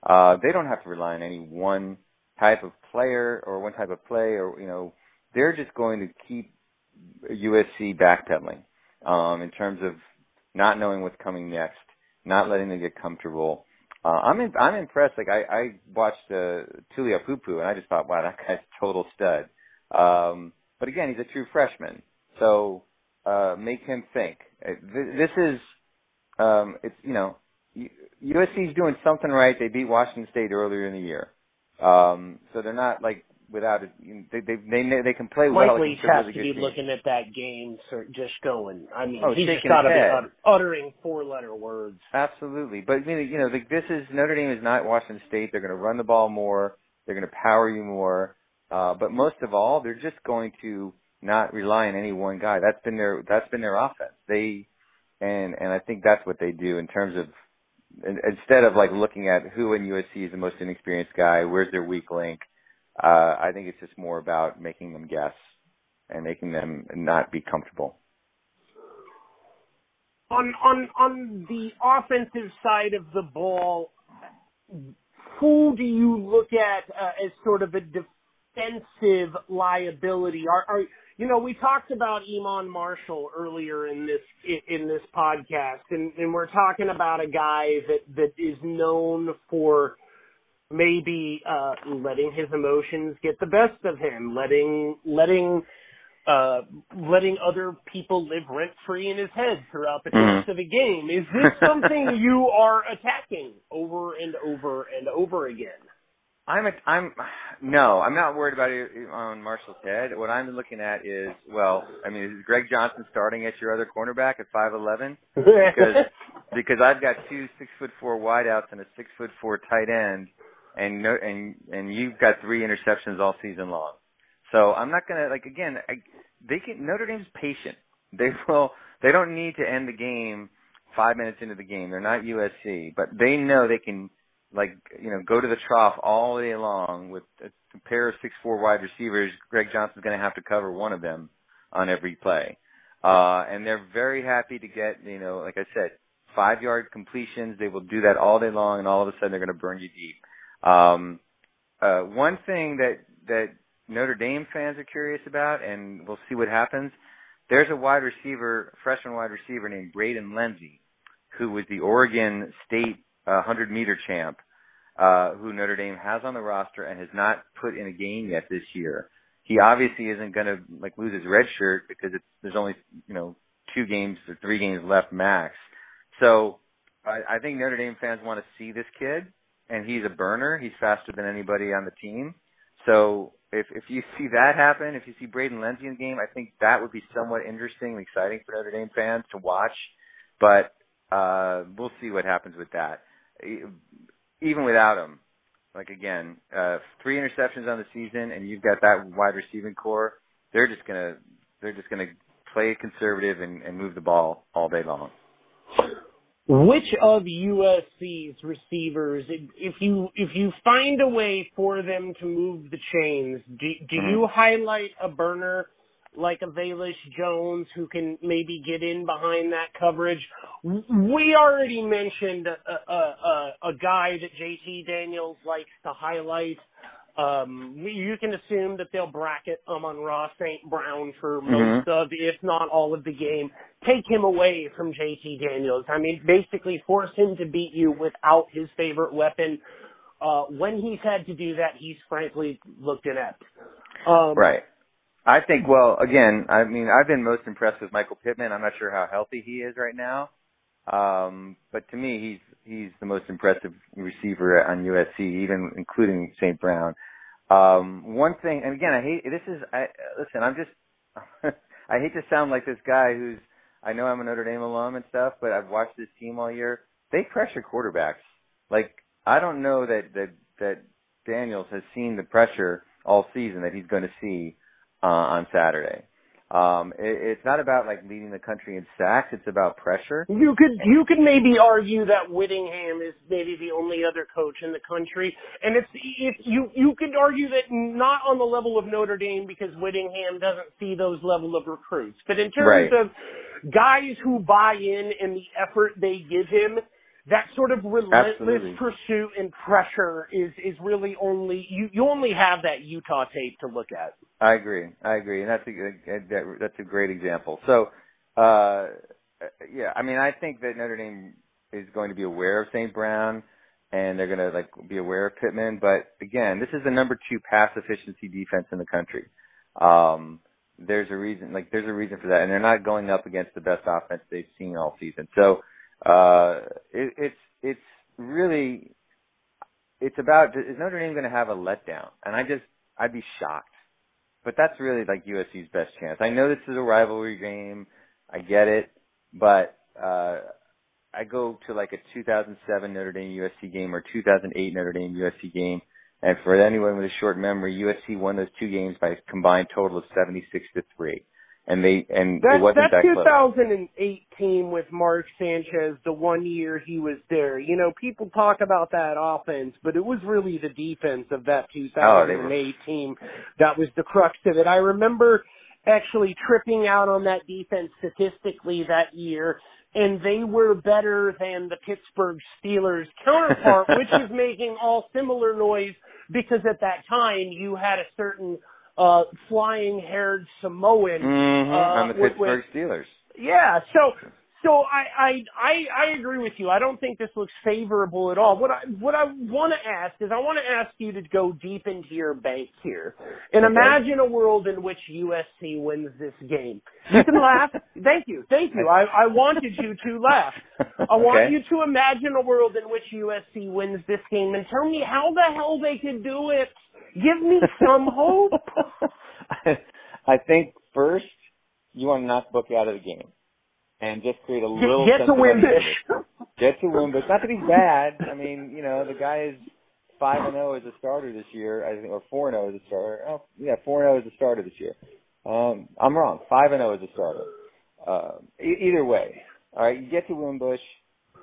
Uh, they don't have to rely on any one type of player or one type of play or, you know, they're just going to keep USC backpedaling, um, in terms of not knowing what's coming next, not letting them get comfortable. Uh, I'm in, I'm impressed. Like I, I watched uh, Tuliaupupu and I just thought, wow, that guy's total stud. Um, but again, he's a true freshman, so uh, make him think. Uh, this is, um, it's you know, USC's doing something right. They beat Washington State earlier in the year, um, so they're not like without it. They they they, they can play well. Mike Leach has to be team. looking at that game, so just going. I mean, oh, he's just got to be uttering four-letter words. Absolutely, but you know, like, this is Notre Dame is not Washington State. They're going to run the ball more. They're going to power you more. Uh, but most of all, they're just going to not rely on any one guy. That's been their that's been their offense. They and and I think that's what they do in terms of instead of like looking at who in USC is the most inexperienced guy, where's their weak link. Uh, I think it's just more about making them guess and making them not be comfortable. On on on the offensive side of the ball, who do you look at uh, as sort of a defensive liability? Are, are you know, we talked about Iman Marshall earlier in this in this podcast, and, and we're talking about a guy that that is known for maybe uh letting his emotions get the best of him, letting letting uh letting other people live rent free in his head throughout the course mm-hmm. of a game. Is this something you are attacking over and over and over again? I'm a, I'm no, I'm not worried about it on Marshall's head. What I'm looking at is well, I mean, is Greg Johnson starting at your other cornerback at five eleven? Because because I've got two six foot four wideouts and a six foot four tight end, and no, and and you've got three interceptions all season long. So I'm not gonna like again. I, they can Notre Dame's patient. They will. They don't need to end the game five minutes into the game. They're not USC, but they know they can like you know go to the trough all day long with a pair of six four wide receivers. Greg Johnson's going to have to cover one of them on every play, uh, and they're very happy to get you know like I said five yard completions. They will do that all day long, and all of a sudden they're going to burn you deep. Um, uh, one thing that that Notre Dame fans are curious about, and we'll see what happens. There's a wide receiver, freshman wide receiver named Braden Lenzy, who was the Oregon State 100 meter champ, uh, who Notre Dame has on the roster and has not put in a game yet this year. He obviously isn't going to like lose his red shirt because it's, there's only you know two games or three games left max. So I, I think Notre Dame fans want to see this kid, and he's a burner. He's faster than anybody on the team. So if if you see that happen, if you see Braden Lenzy in the game, I think that would be somewhat interesting and exciting for Notre Dame fans to watch. But uh, we'll see what happens with that even without him, like again, uh, three interceptions on the season, and you've got that wide receiving core. They're just gonna they're just gonna play conservative and, and move the ball all day long. Which of USC's receivers, if you if you find a way for them to move the chains, do, do mm-hmm. you highlight a burner like a Velus Jones who can maybe get in behind that coverage. We already mentioned a, a, a, a guy that JT Daniels likes to highlight. Um, you can assume that they'll bracket Amon-Ra St. Brown for mm-hmm. most mm-hmm. of, if not all of the game. Take him away from JT Daniels. I mean, basically force him to beat you without his favorite weapon. Uh, when he's had to do that, he's frankly looked inept. Um, right. I think, well, again, I mean, I've been most impressed with Michael Pittman. I'm not sure how healthy he is right now. Um, but to me, he's, he's the most impressive receiver on USC, even including St. Brown. Um, one thing, and again, I hate, this is, I, listen, I'm just, I hate to sound like this guy who's, I know I'm a Notre Dame alum and stuff, but I've watched this team all year. They pressure quarterbacks. Like, I don't know that, that, that Daniels has seen the pressure all season that he's going to see uh, on Saturday. Um, it, it's not about like leading the country in sacks. It's about pressure. You could you could maybe argue that Whittingham is maybe the only other coach in the country, and it's if you you could argue that not on the level of Notre Dame because Whittingham doesn't see those level of recruits, but in terms right. of guys who buy in and the effort they give him, that sort of relentless Absolutely. pursuit and pressure is is really only you you only have that Utah tape to look at. I agree. I agree, and that's a that's a great example. So, uh, yeah, I mean, I think that Notre Dame is going to be aware of St. Brown, and they're going to like be aware of Pittman. But again, this is the number two pass efficiency defense in the country. Um, there's a reason, like there's a reason for that, and they're not going up against the best offense they've seen all season. So uh, it, it's it's really it's about is Notre Dame going to have a letdown? And I just I'd be shocked. But that's really like USC's best chance. I know this is a rivalry game. I get it, but uh I go to like a 2007 Notre Dame USC game or 2008 Notre Dame USC game, and for anyone with a short memory, USC won those two games by a combined total of 76 to three and they and that, it wasn't that, that 2008 team with Mark Sanchez, the one year he was there. You know, people talk about that offense, but it was really the defense of that 2008 oh, team that was the crux of it. I remember actually tripping out on that defense statistically that year. And they were better than the Pittsburgh Steelers counterpart, which is making all similar noise because at that time you had a certain uh, flying haired Samoan mm-hmm. uh, on the Pittsburgh with, Steelers. Yeah, so so I, I I I agree with you. I don't think this looks favorable at all. What I what I want to ask is I want to ask you to go deep into your bank here and okay. imagine a world in which USC wins this game. You can laugh. Thank you, thank you. I I wanted you to laugh. I want okay. you to imagine a world in which USC wins this game and tell me how the hell they could do it. Give me some hope. I think first you want to knock Book out of the game and just create a little get to Wimbush. Get to Wimbush. Not that he's bad. I mean, you know, the guy is five and zero as a starter this year. I think, or four and zero as a starter. Oh, yeah, four and zero as a starter this year. Um, I'm wrong. Five and zero as a starter. Uh, e- either way, all right. You get to Wimbush.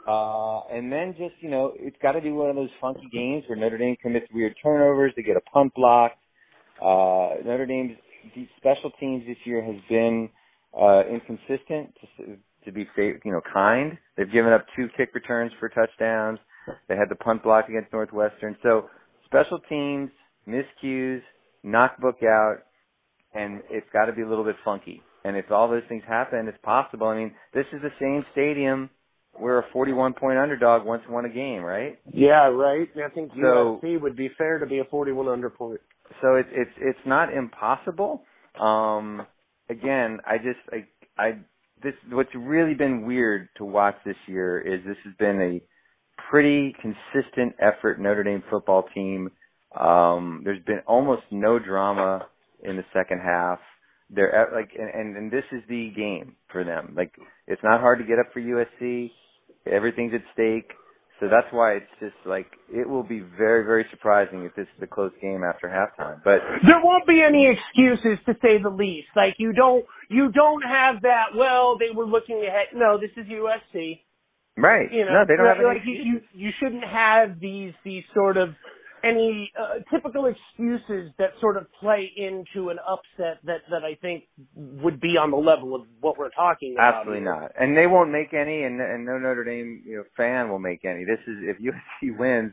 Uh, and then just, you know, it's got to be one of those funky games where Notre Dame commits weird turnovers. They get a punt blocked. Uh, Notre Dame's special teams this year has been, uh, inconsistent to, to be, safe, you know, kind. They've given up two kick returns for touchdowns. They had the punt block against Northwestern. So special teams, miscues, knock book out, and it's got to be a little bit funky. And if all those things happen, it's possible. I mean, this is the same stadium we're a 41 point underdog once won a game, right? Yeah, right. I think so, USC would be fair to be a 41 under point. So it's it's it's not impossible. Um, again, I just I I this what's really been weird to watch this year is this has been a pretty consistent effort Notre Dame football team. Um, there's been almost no drama in the second half they're like and, and and this is the game for them like it's not hard to get up for USC everything's at stake. So that's why it's just like it will be very, very surprising if this is a close game after halftime. But there won't be any excuses to say the least. Like you don't you don't have that. Well, they were looking ahead. No, this is USC. Right. You know, no, they don't have like any. you, you you shouldn't have these these sort of any uh, typical excuses that sort of play into an upset that that I think would be on the level of what we're talking about. Absolutely not. And they won't make any, and, and no Notre Dame you know fan will make any. This is if USC wins,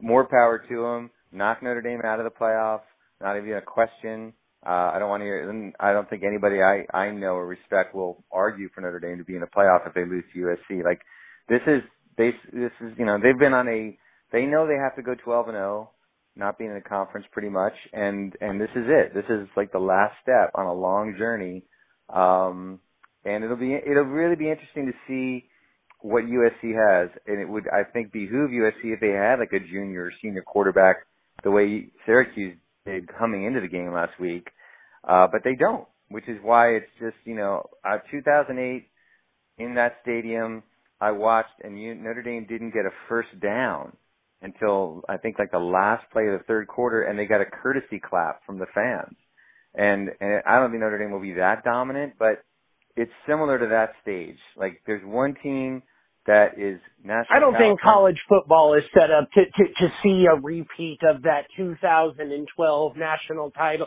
more power to them. Knock Notre Dame out of the playoff. Not even a question. Uh, I don't want to hear. I don't think anybody I I know or respect will argue for Notre Dame to be in the playoff if they lose to USC. Like this is they this is you know they've been on a they know they have to go 12 and 0, not being in a conference pretty much, and and this is it. This is like the last step on a long journey, um, and it'll be it'll really be interesting to see what USC has, and it would I think behoove USC if they had like a junior or senior quarterback the way Syracuse did coming into the game last week, uh, but they don't, which is why it's just you know uh, 2008 in that stadium. I watched, and Notre Dame didn't get a first down until I think like the last play of the third quarter, and they got a courtesy clap from the fans. And, and I don't think Notre Dame will be that dominant, but it's similar to that stage. Like there's one team that is national. I don't think college football is set up to, to to see a repeat of that 2012 national title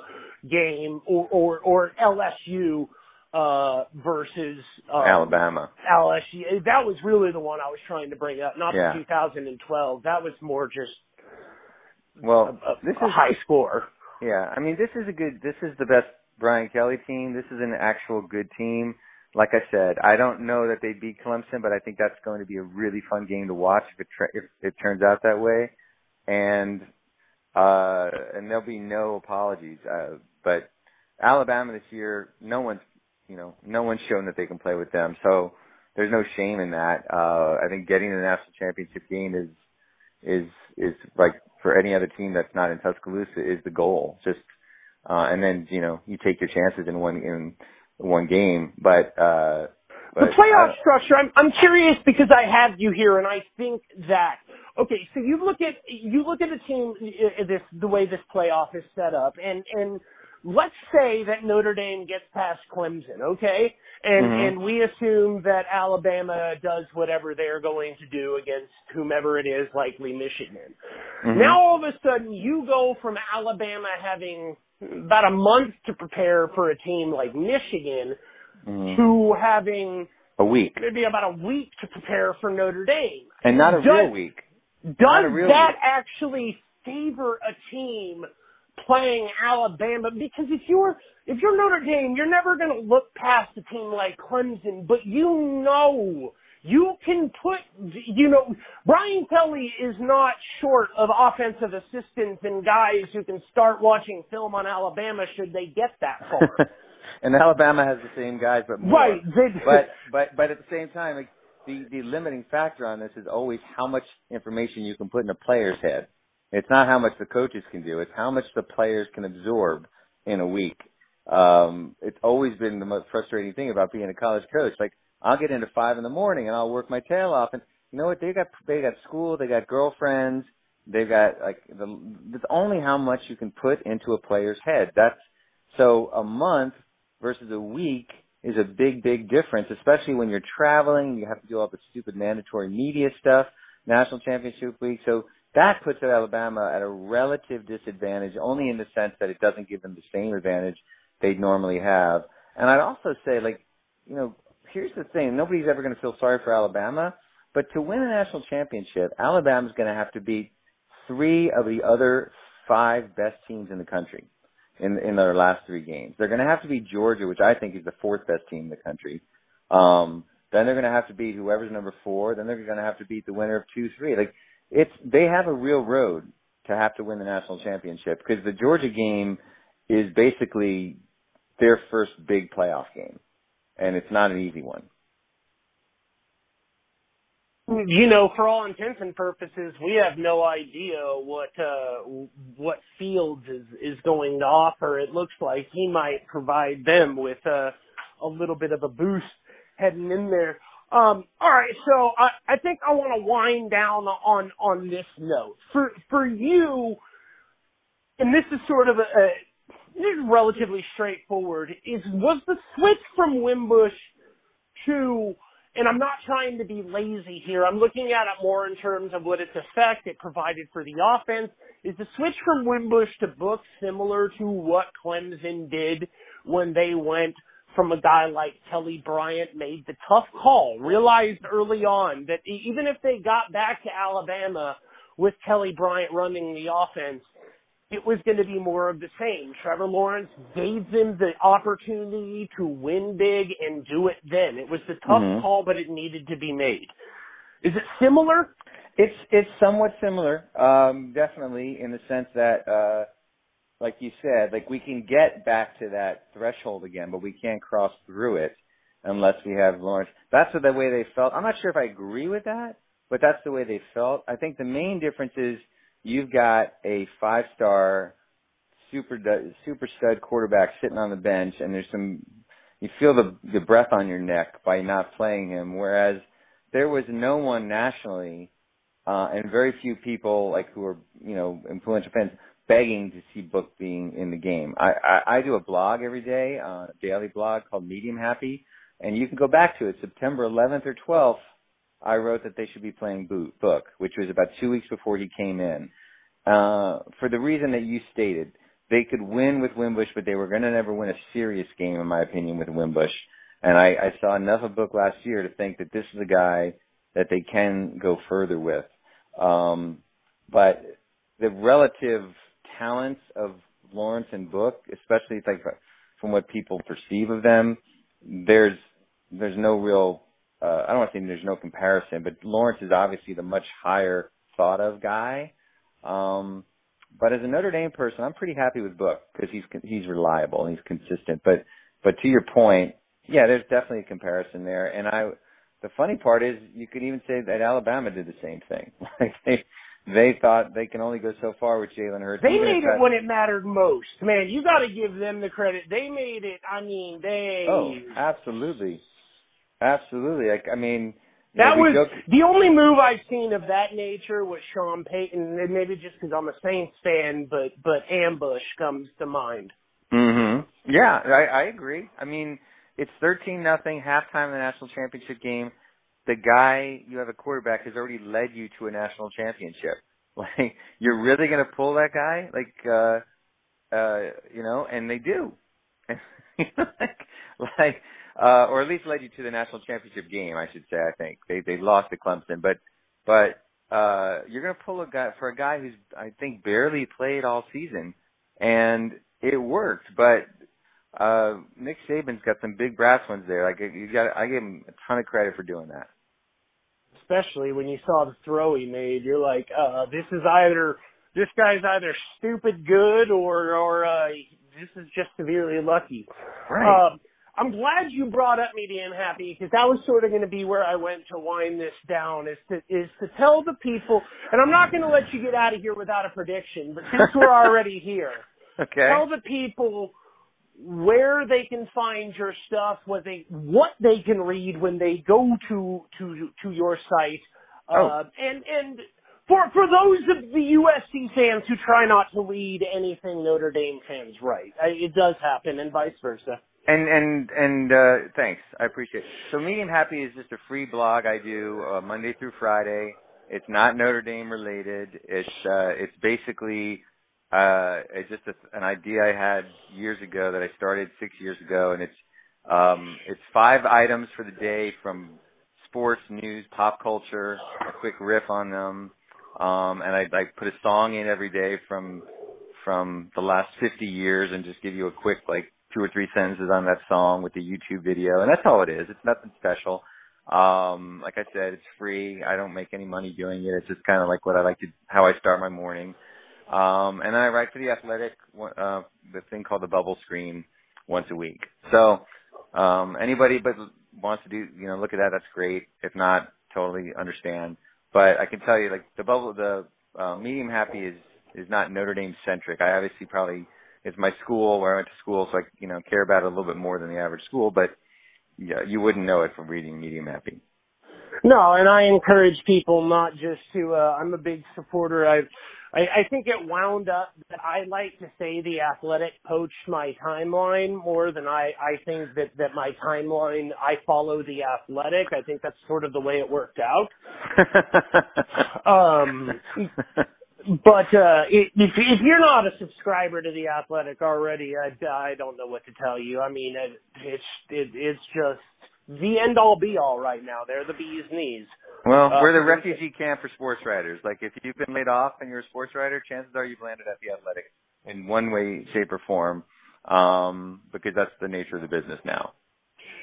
game or or, or LSU uh versus um, Alabama. LSU. That was really the one I was trying to bring up, not Yeah. the 2012. That was more just Well, a, this a is high score. Yeah, I mean, this is a good. This is the best Brian Kelly team. This is an actual good team. Like I said, I don't know that they beat Clemson, but I think that's going to be a really fun game to watch if it tra- if it turns out that way. And uh and there'll be no apologies. Uh, but Alabama this year, no one's you know no one's shown that they can play with them, so there's no shame in that. Uh I think getting the national championship game is is is like for any other team that's not in Tuscaloosa is the goal. Just uh and then you know you take your chances in one in one game, but uh but the playoff structure. I'm I'm curious because I have you here, and I think that okay. So you look at you look at a team uh, this the way this playoff is set up, and and let's say that Notre Dame gets past Clemson, okay, and Mhm. and we assume that Alabama does whatever they're going to do against whomever it is, likely Michigan. Mhm. Now all of a sudden you go from Alabama having about a month to prepare for a team like Michigan Mhm. to having a week maybe about a week to prepare for Notre Dame. and not a Does- real week. Does real that week. actually favor a team playing Alabama? Because if you're if you're Notre Dame, you're never going to look past a team like Clemson, but you know you can put you know Brian Kelly is not short of offensive assistants and guys who can start watching film on Alabama should they get that far. and Alabama has the same guys, but more. right. But but but at the same time, like the the limiting factor on this is always how much information you can put in a player's head. It's not how much the coaches can do; it's how much the players can absorb in a week. Um, it's always been the most frustrating thing about being a college coach. Like I'll get into five in the morning and I'll work my tail off, and you know what? They got they got school, they got girlfriends, they've got like the. It's only how much you can put into a player's head. That's so a month versus a week is a big, big difference, especially when you're traveling. You have to do all the stupid mandatory media stuff, national championship week. So that puts Alabama at a relative disadvantage, only in the sense that it doesn't give them the same advantage they'd normally have. And I'd also say, like, you know, here's the thing: nobody's ever going to feel sorry for Alabama, but to win a national championship, Alabama's going to have to beat three of the other five best teams in the country in in their last three games. They're going to have to beat Georgia, which I think is the fourth best team in the country. Um, then they're going to have to beat whoever's number four. Then they're going to have to beat the winner of two, three. Like it's they have a real road to have to win the national championship because the Georgia game is basically their first big playoff game, and it's not an easy one. you know, for all intents and purposes, we have no idea what uh what Fields is is going to offer. It looks like he might provide them with uh, a little bit of a boost heading in there. Um, all right, so I, I think I want to wind down on on this note. For for you, and this is sort of a, a this is relatively straightforward. Is was the switch from Wimbush to and I'm not trying to be lazy here. I'm looking at it more in terms of what its effect it provided for the offense. Is the switch from Wimbush to Book similar to what Clemson did when they went from a guy like Kelly Bryant made the tough call, realized early on that even if they got back to Alabama with Kelly Bryant running the offense, it was going to be more of the same. Trevor Lawrence gave them the opportunity to win big and do it then. It was the tough mm-hmm. call, but it needed to be made. Is it similar? It's it's somewhat similar, um, definitely in the sense that, uh, like you said, like we can get back to that threshold again, but we can't cross through it unless we have Lawrence. That's the way they felt. I'm not sure if I agree with that, but that's the way they felt. I think the main difference is you've got a five star super super stud quarterback sitting on the bench and there's some you feel the the breath on your neck by not playing him whereas there was no one nationally uh and very few people like who are you know influential fans begging to see book being in the game i i, I do a blog every day uh, daily blog called medium happy and you can go back to it september 11th or 12th I wrote that they should be playing Book, which was about two weeks before he came in. Uh, for the reason that you stated, they could win with Wimbush, but they were going to never win a serious game, in my opinion, with Wimbush. And I, I saw enough of Book last year to think that this is a guy that they can go further with. Um, but the relative talents of Lawrence and Book, especially like from what people perceive of them, there's there's no real uh, I don't want to say there's no comparison, but Lawrence is obviously the much higher thought of guy. Um, but as a Notre Dame person, I'm pretty happy with Book because he's he's reliable and he's consistent. But but to your point, yeah, there's definitely a comparison there. And I, the funny part is, you could even say that Alabama did the same thing. Like they they thought they can only go so far with Jalen Hurts. They made it when it mattered most. Man, you got to give them the credit. They made it. I mean, they. Oh, absolutely. Absolutely. I, I mean, that was joke- the only move I've seen of that nature was Sean Payton, and maybe just because I'm a Saints fan, but but ambush comes to mind. Mm-hmm. Yeah, I, I agree. I mean, it's thirteen nothing halftime of the national championship game. The guy you have a quarterback has already led you to a national championship. Like you're really gonna pull that guy? Like uh uh you know, and they do. like like uh, or at least led you to the national championship game, I should say. I think they they lost to Clemson, but but uh, you're to pull a guy for a guy who's I think barely played all season, and it worked. But uh, Nick Saban's got some big brass ones there. Like you got, I give him a ton of credit for doing that. Especially when you saw the throw he made, you're like, uh, this is either this guy's either stupid good or or uh, this is just severely lucky. Right. Uh, I'm glad you brought up Medium Happy because that was sort of going to be where I went to wind this down is to is to tell the people, and I'm not going to let you get out of here without a prediction, but since we're already here, okay. tell the people where they can find your stuff, what they what they can read when they go to to to your site, oh. uh, and and for for those of the USC fans who try not to read anything Notre Dame fans write, it does happen, and vice versa. And and and uh thanks, I appreciate it. So Medium Happy is just a free blog I do uh, Monday through Friday. It's not Notre Dame related. It's uh it's basically uh it's just a, an idea I had years ago that I started 6 years ago and it's um it's five items for the day from sports, news, pop culture, a quick riff on them. Um and I I put a song in every day from from the last 50 years and just give you a quick like two or three sentences on that song with the YouTube video, and that's all it is. It's nothing special. Um, like I said, it's free. I don't make any money doing it. It's just kind of like what I like to, how I start my morning. Um, and then I write for the Athletic, uh, the thing called the Bubble Screen, once a week. So, um, anybody but wants to do, you know, look at that, that's great. If not, totally understand. But I can tell you, like the bubble, the uh, medium happy is is not Notre Dame centric. I obviously probably it's my school where I went to school, so I you know care about it a little bit more than the average school. But yeah, you wouldn't know it from reading Medium Happy. No, and I encourage people not just to. Uh, I'm a big supporter. I've I, I think it wound up that I like to say the athletic poached my timeline more than I, I think that, that my timeline, I follow the athletic. I think that's sort of the way it worked out. um, but, uh, if, if you're not a subscriber to the athletic already, I, I don't know what to tell you. I mean, it, it's, it, it's just the end all be all right now. They're the bee's knees. Well, uh, we're the refugee camp for sports writers. Like if you've been laid off and you're a sports writer, chances are you've landed at the Athletic in one way, shape, or form, um, because that's the nature of the business now.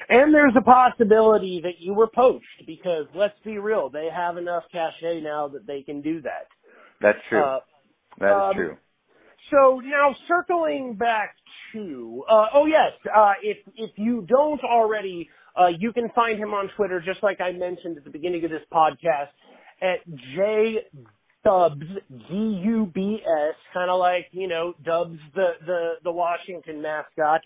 And there's a possibility that you were poached because let's be real, they have enough cachet now that they can do that. That's true. Uh, that is um, true. So now circling back to, uh, oh yes, uh, if if you don't already uh, you can find him on Twitter, just like I mentioned at the beginning of this podcast, at J Dubs D U B S, kind of like you know Dubs the the the Washington mascot.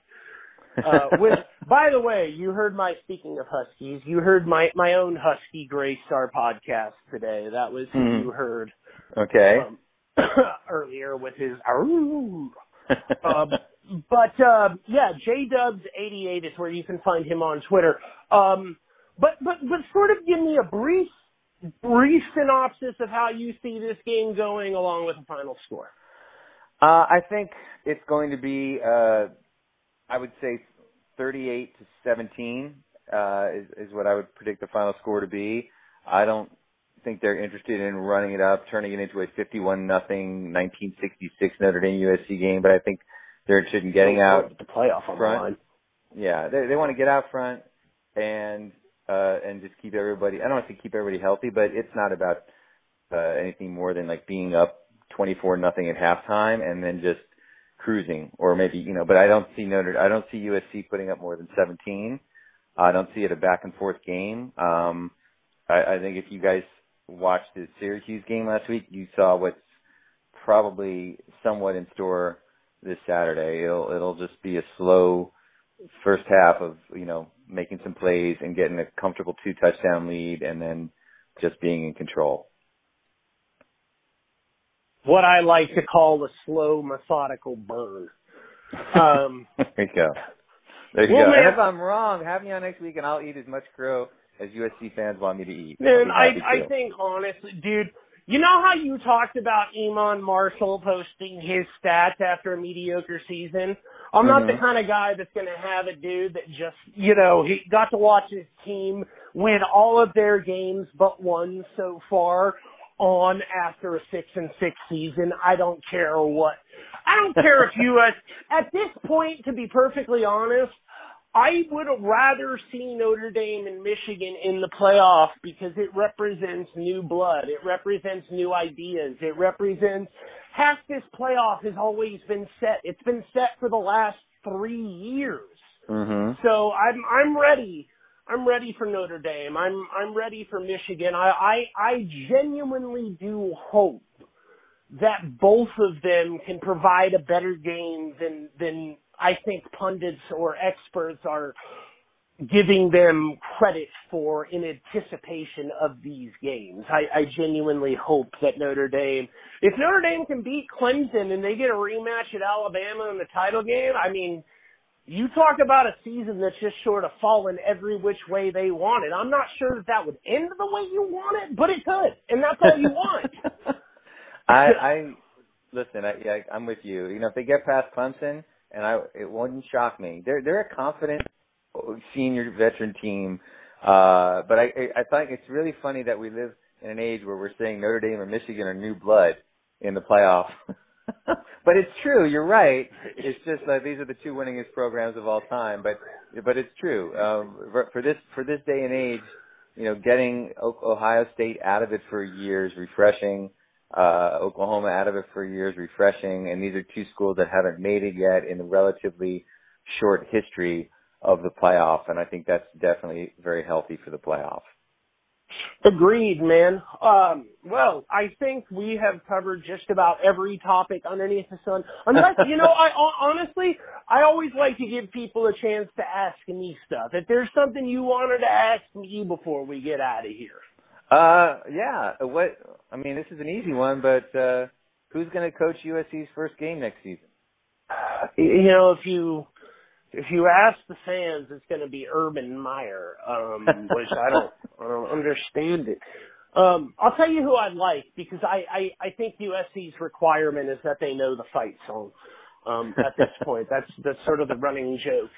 Uh, with, by the way, you heard my speaking of Huskies. You heard my my own Husky Gray Star podcast today. That was who mm. you heard. Okay. Um, earlier with his. um, but uh, yeah, JDubs88 is where you can find him on Twitter. Um, but but but sort of give me a brief brief synopsis of how you see this game going, along with the final score. Uh, I think it's going to be, uh, I would say, 38 to 17 uh, is, is what I would predict the final score to be. I don't think they're interested in running it up, turning it into a 51 nothing 1966 Notre Dame USC game, but I think they're interested in getting out the playoff on front. the. Yeah, they they want to get out front and uh and just keep everybody. I don't want to keep everybody healthy, but it's not about uh anything more than like being up 24 nothing at halftime and then just cruising or maybe you know. But I don't see Notre. I don't see USC putting up more than 17. I don't see it a back and forth game. Um, I, I think if you guys watched the Syracuse game last week, you saw what's probably somewhat in store this Saturday. It'll it'll just be a slow first half of you know making some plays and getting a comfortable two touchdown lead, and then just being in control. What I like to call a slow, methodical burn. Um, there you go. There you well, go. Man, and if I'm wrong, have me on next week, and I'll eat as much crow as USC fans want me to eat. Man, I I think honestly, dude, you know how you talked about Iman Marshall posting his stats after a mediocre season? I'm mm-hmm. not the mm-hmm. kind of guy that's going to have a dude that just, you know, he got to watch his team win all of their games but one so far on after a six and six season. I don't care what. I don't care if you, at, at this point, to be perfectly honest, I would rather see Notre Dame and Michigan in the playoff because it represents new blood. It represents new ideas. It represents half this playoff has always been set. It's been set for the last three years. Mm-hmm. So I'm I'm ready. I'm ready for Notre Dame. I'm I'm ready for Michigan. I I, I genuinely do hope that both of them can provide a better game than than I think pundits or experts are giving them credit for in anticipation of these games. I, I genuinely hope that Notre Dame, if Notre Dame can beat Clemson and they get a rematch at Alabama in the title game, I mean, you talk about a season that's just sort of fallen every which way they want it. I'm not sure that that would end the way you want it, but it could, and that's all you want. I, I listen. I, yeah, I'm with you. You know, if they get past Clemson, and I it wouldn't shock me. They're they're a confident senior veteran team, uh, but I I think it's really funny that we live in an age where we're saying Notre Dame or Michigan are new blood in the playoff. but it's true. You're right. It's just that these are the two winningest programs of all time. But but it's true. Um, for, for this for this day and age, you know, getting Ohio State out of it for years, refreshing uh, Oklahoma out of it for years, refreshing, and these are two schools that haven't made it yet in the relatively short history of the playoff, and I think that's definitely very healthy for the playoff. Agreed, man. Um, well, I think we have covered just about every topic underneath the sun. Unless, you know, I honestly, I always like to give people a chance to ask me stuff. If there's something you wanted to ask me before we get out of here. Uh, yeah. What? I mean, this is an easy one, but uh who's going to coach USC's first game next season? You know, if you if you ask the fans, it's going to be Urban Meyer, um, which I don't, I don't understand it. Um, I'll tell you who I'd like because I, I, I think USC's requirement is that they know the fight song. Um, at this point, that's that's sort of the running joke.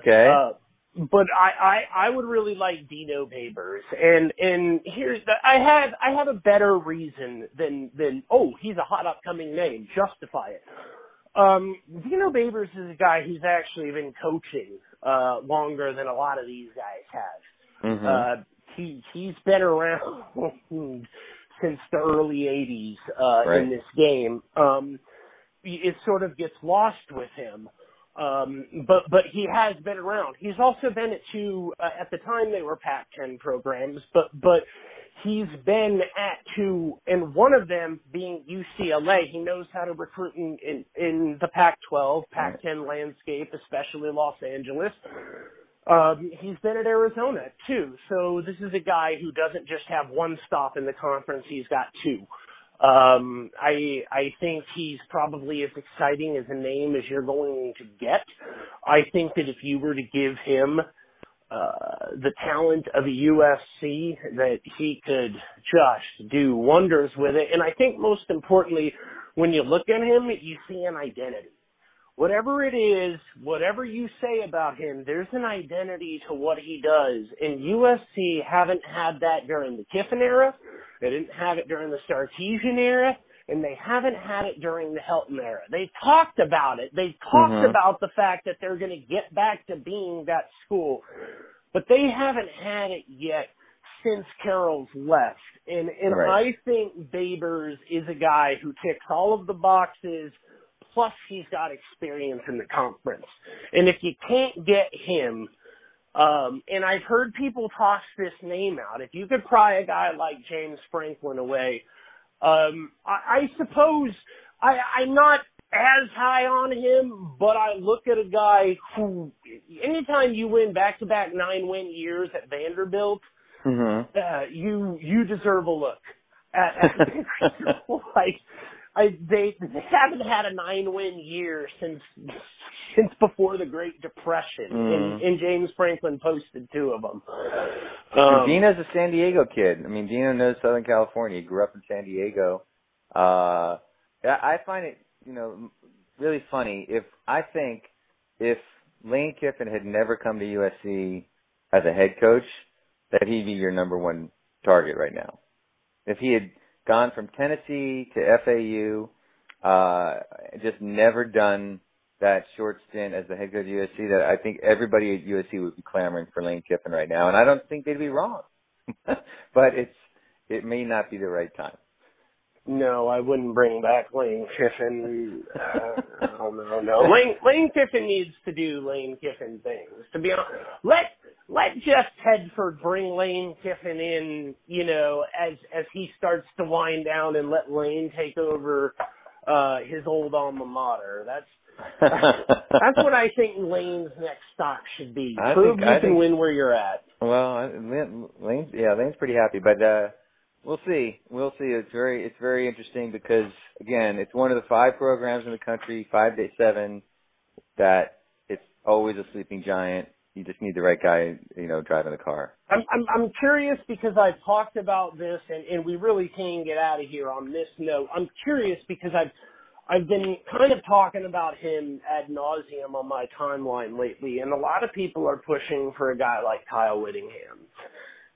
Okay. Uh, but I, I I would really like Dino Babers, and and here's the I have I have a better reason than than oh he's a hot upcoming name justify it. Um, Dino Babers is a guy who's actually been coaching uh longer than a lot of these guys have. Mm-hmm. Uh, he he's been around since the early '80s uh, right. in this game. Um, it sort of gets lost with him. Um, but but he has been around. He's also been at two uh, at the time they were Pac-10 programs, but but he's been at two, and one of them being UCLA. He knows how to recruit in in, in the Pac-12, Pac-10 landscape, especially Los Angeles. Um, he's been at Arizona too, so this is a guy who doesn't just have one stop in the conference; he's got two. Um, I I think he's probably as exciting as a name as you're going to get. I think that if you were to give him uh, the talent of a USC, that he could just do wonders with it. And I think most importantly, when you look at him, you see an identity. Whatever it is, whatever you say about him, there's an identity to what he does. And USC haven't had that during the Kiffin era. They didn't have it during the Sarkisian era, and they haven't had it during the Helton era. They talked about it. They talked Mhm. about the fact that they're going to get back to being that school, but they haven't had it yet since Carroll's left. And and Right. I think Babers is a guy who ticks all of the boxes. Plus, he's got experience in the conference. And if you can't get him, um, and I've heard people toss this name out. If you could pry a guy like James Franklin away, um, I, I suppose I, I'm not as high on him, but I look at a guy who, anytime you win back-to-back nine-win years at Vanderbilt, Mm-hmm. uh, you you deserve a look at, at like I they they haven't had a nine win year since since before the Great Depression, Mm. and, and James Franklin posted two of them. Um, Dino's a San Diego kid. I mean, Dino knows Southern California. He grew up in San Diego. Uh, I I find it, you know, really funny. If I think if Lane Kiffin had never come to USC as a head coach, that he'd be your number one target right now. If he had gone from Tennessee to FAU, uh, just never done that short stint as the head coach of USC, that I think everybody at USC would be clamoring for Lane Kiffin right now, and I don't think they'd be wrong. but it's it may not be the right time. No, I wouldn't bring back Lane Kiffin. Uh, no, no, no. Lane Lane Kiffin needs to do Lane Kiffin things. To be honest, let let Jeff Tedford bring Lane Kiffin in. You know, as as he starts to wind down, and let Lane take over uh his old alma mater. That's that's what I think Lane's next stop should be. I Prove think- you I can think- win where you're at. Well, Lane, Lane's yeah, Lane's pretty happy, but uh we'll see. We'll see. It's very it's very interesting because again, it's one of the five programs in the country, five to seven, that it's always a sleeping giant. You just need the right guy, you know, driving the car. I'm, I'm I'm curious because I've talked about this and, and we really can't get out of here on this note. I'm curious because I've I've been kind of talking about him ad nauseum on my timeline lately, and a lot of people are pushing for a guy like Kyle Whittingham.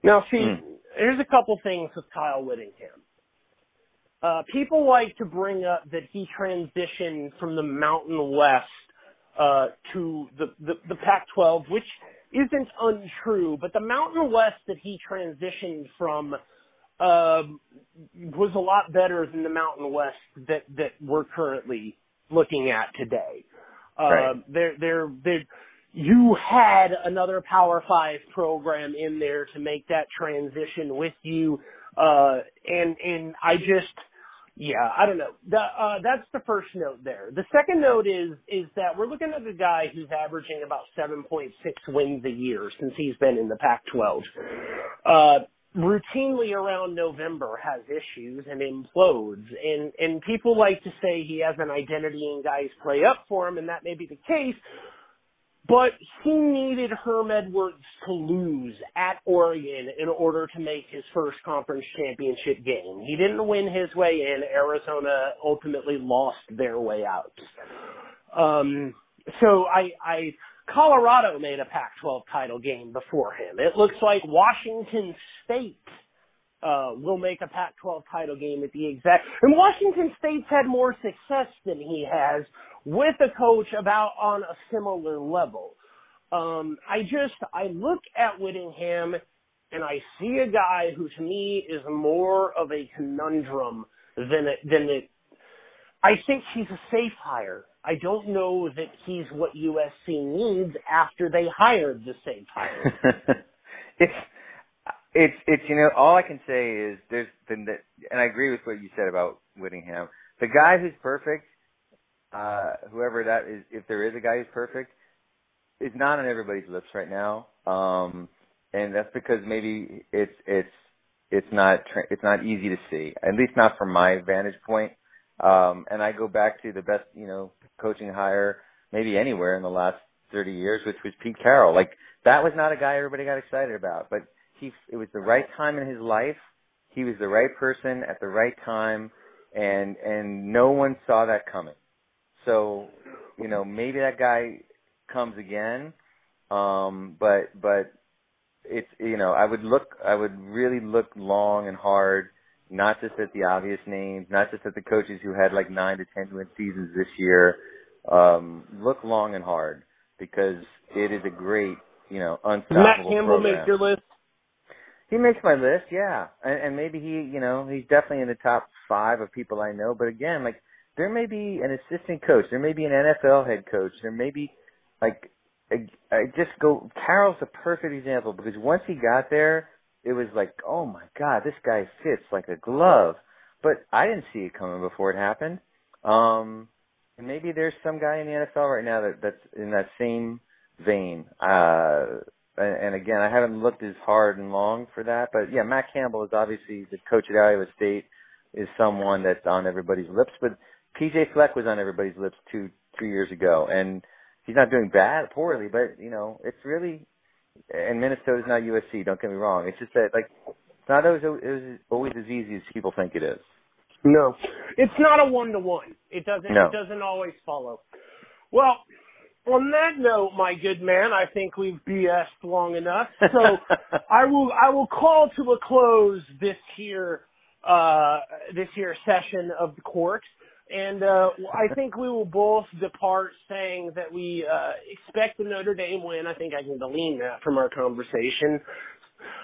Now, see, Hmm. there's a couple things with Kyle Whittingham. Uh, people like to bring up that he transitioned from the Mountain West uh, to the, the, the Pac-12, which isn't untrue, but the Mountain West that he transitioned from um, was a lot better than the Mountain West that that we're currently looking at today. Right. Um, they're they're they you had another Power Five program in there to make that transition with you, uh, and and I just yeah, I don't know. The, uh, that's the first note there. The second note is is that we're looking at a guy who's averaging about 7.6 wins a year since he's been in the Pac-12. Uh, routinely around November has issues and implodes, and and people like to say he has an identity and guys play up for him, and that may be the case. But he needed Herm Edwards to lose at Oregon in order to make his first conference championship game. He didn't win his way in. Arizona ultimately lost their way out. Um, so I, I, Colorado made a Pac-12 title game before him. It looks like Washington State uh, will make a Pac-12 title game at the exact. And Washington State's had more success than he has with a coach about on a similar level. Um, I just I look at Whittingham and I see a guy who to me is more of a conundrum than it than it. I think he's a safe hire. I don't know that he's what USC needs after they hired the safe hire. it's it's it's you know all I can say is there's been the, and I agree with what you said about Whittingham. The guy who's perfect uh, whoever that is, if there is a guy who's perfect, is not on everybody's lips right now. Um, and that's because maybe it's it's it's not it's not easy to see, at least not from my vantage point. Um, and I go back to the best you know coaching hire maybe anywhere in the last 30 years, which was Pete Carroll. Like that was not a guy everybody got excited about, but he it was the right time in his life. He was the right person at the right time, and and no one saw that coming. So, you know, maybe that guy comes again. Um, but but it's you know, I would look I would really look long and hard, not just at the obvious names, not just at the coaches who had like nine to ten win seasons this year. Um, look long and hard because it is a great, you know, unstoppable Matt Campbell program. make your list. He makes my list, yeah, and, and maybe he, you know, he's definitely in the top five of people I know. But again, like there may be an assistant coach, there may be an NFL head coach, there may be like I, I just go. Carroll's a perfect example because once he got there, it was like, oh my god, this guy fits like a glove. But I didn't see it coming before it happened. Um, and maybe there's some guy in the NFL right now that that's in that same vein. Uh, and, and again, I haven't looked as hard and long for that, but yeah, Matt Campbell is obviously the coach at Iowa State is someone that's on everybody's lips, but PJ Fleck was on everybody's lips two two years ago, and he's not doing bad poorly, but you know it's really and Minnesota's not USC. Don't get me wrong. It's just that like it's not always it was always as easy as people think it is. No, it's not a one to one. It doesn't. No. It doesn't always follow. Well, on that note, my good man, I think we've BS'd long enough. So I will I will call to a close this here uh this here session of the court. And uh, I think we will both depart saying that we uh, expect the Notre Dame win. I think I can glean that from our conversation.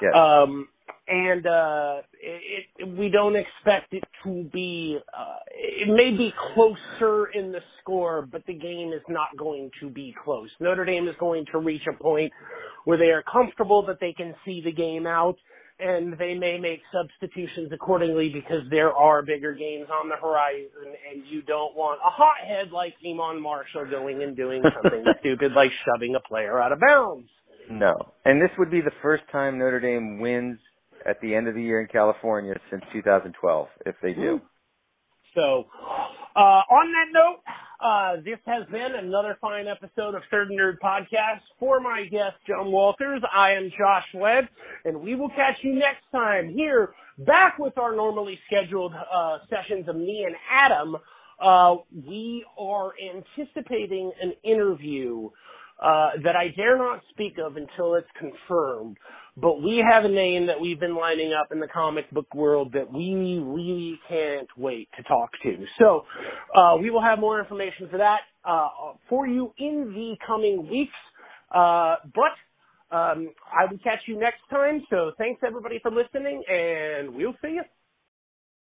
Yes. Um, and uh, it, it, we don't expect it to be. Uh, it may be closer in the score, but the game is not going to be close. Notre Dame is going to reach a point where they are comfortable that they can see the game out and they may make substitutions accordingly because there are bigger games on the horizon and you don't want a hothead like Iman Marshall going and doing something stupid like shoving a player out of bounds. No. And this would be the first time Notre Dame wins at the end of the year in California since 2012, if they do. So, uh, on that note, uh, this has been another fine episode of Third Nerd Podcast. For my guest, John Walters, I am Josh Webb, and we will catch you next time here, back with our normally scheduled uh, sessions of me and Adam. Uh, we are anticipating an interview uh, that I dare not speak of until it's confirmed. But we have a name that we've been lining up in the comic book world that we really can't wait to talk to. So uh, we will have more information for that uh, for you in the coming weeks. Uh, but um, I will catch you next time. So thanks everybody for listening, and we'll see you.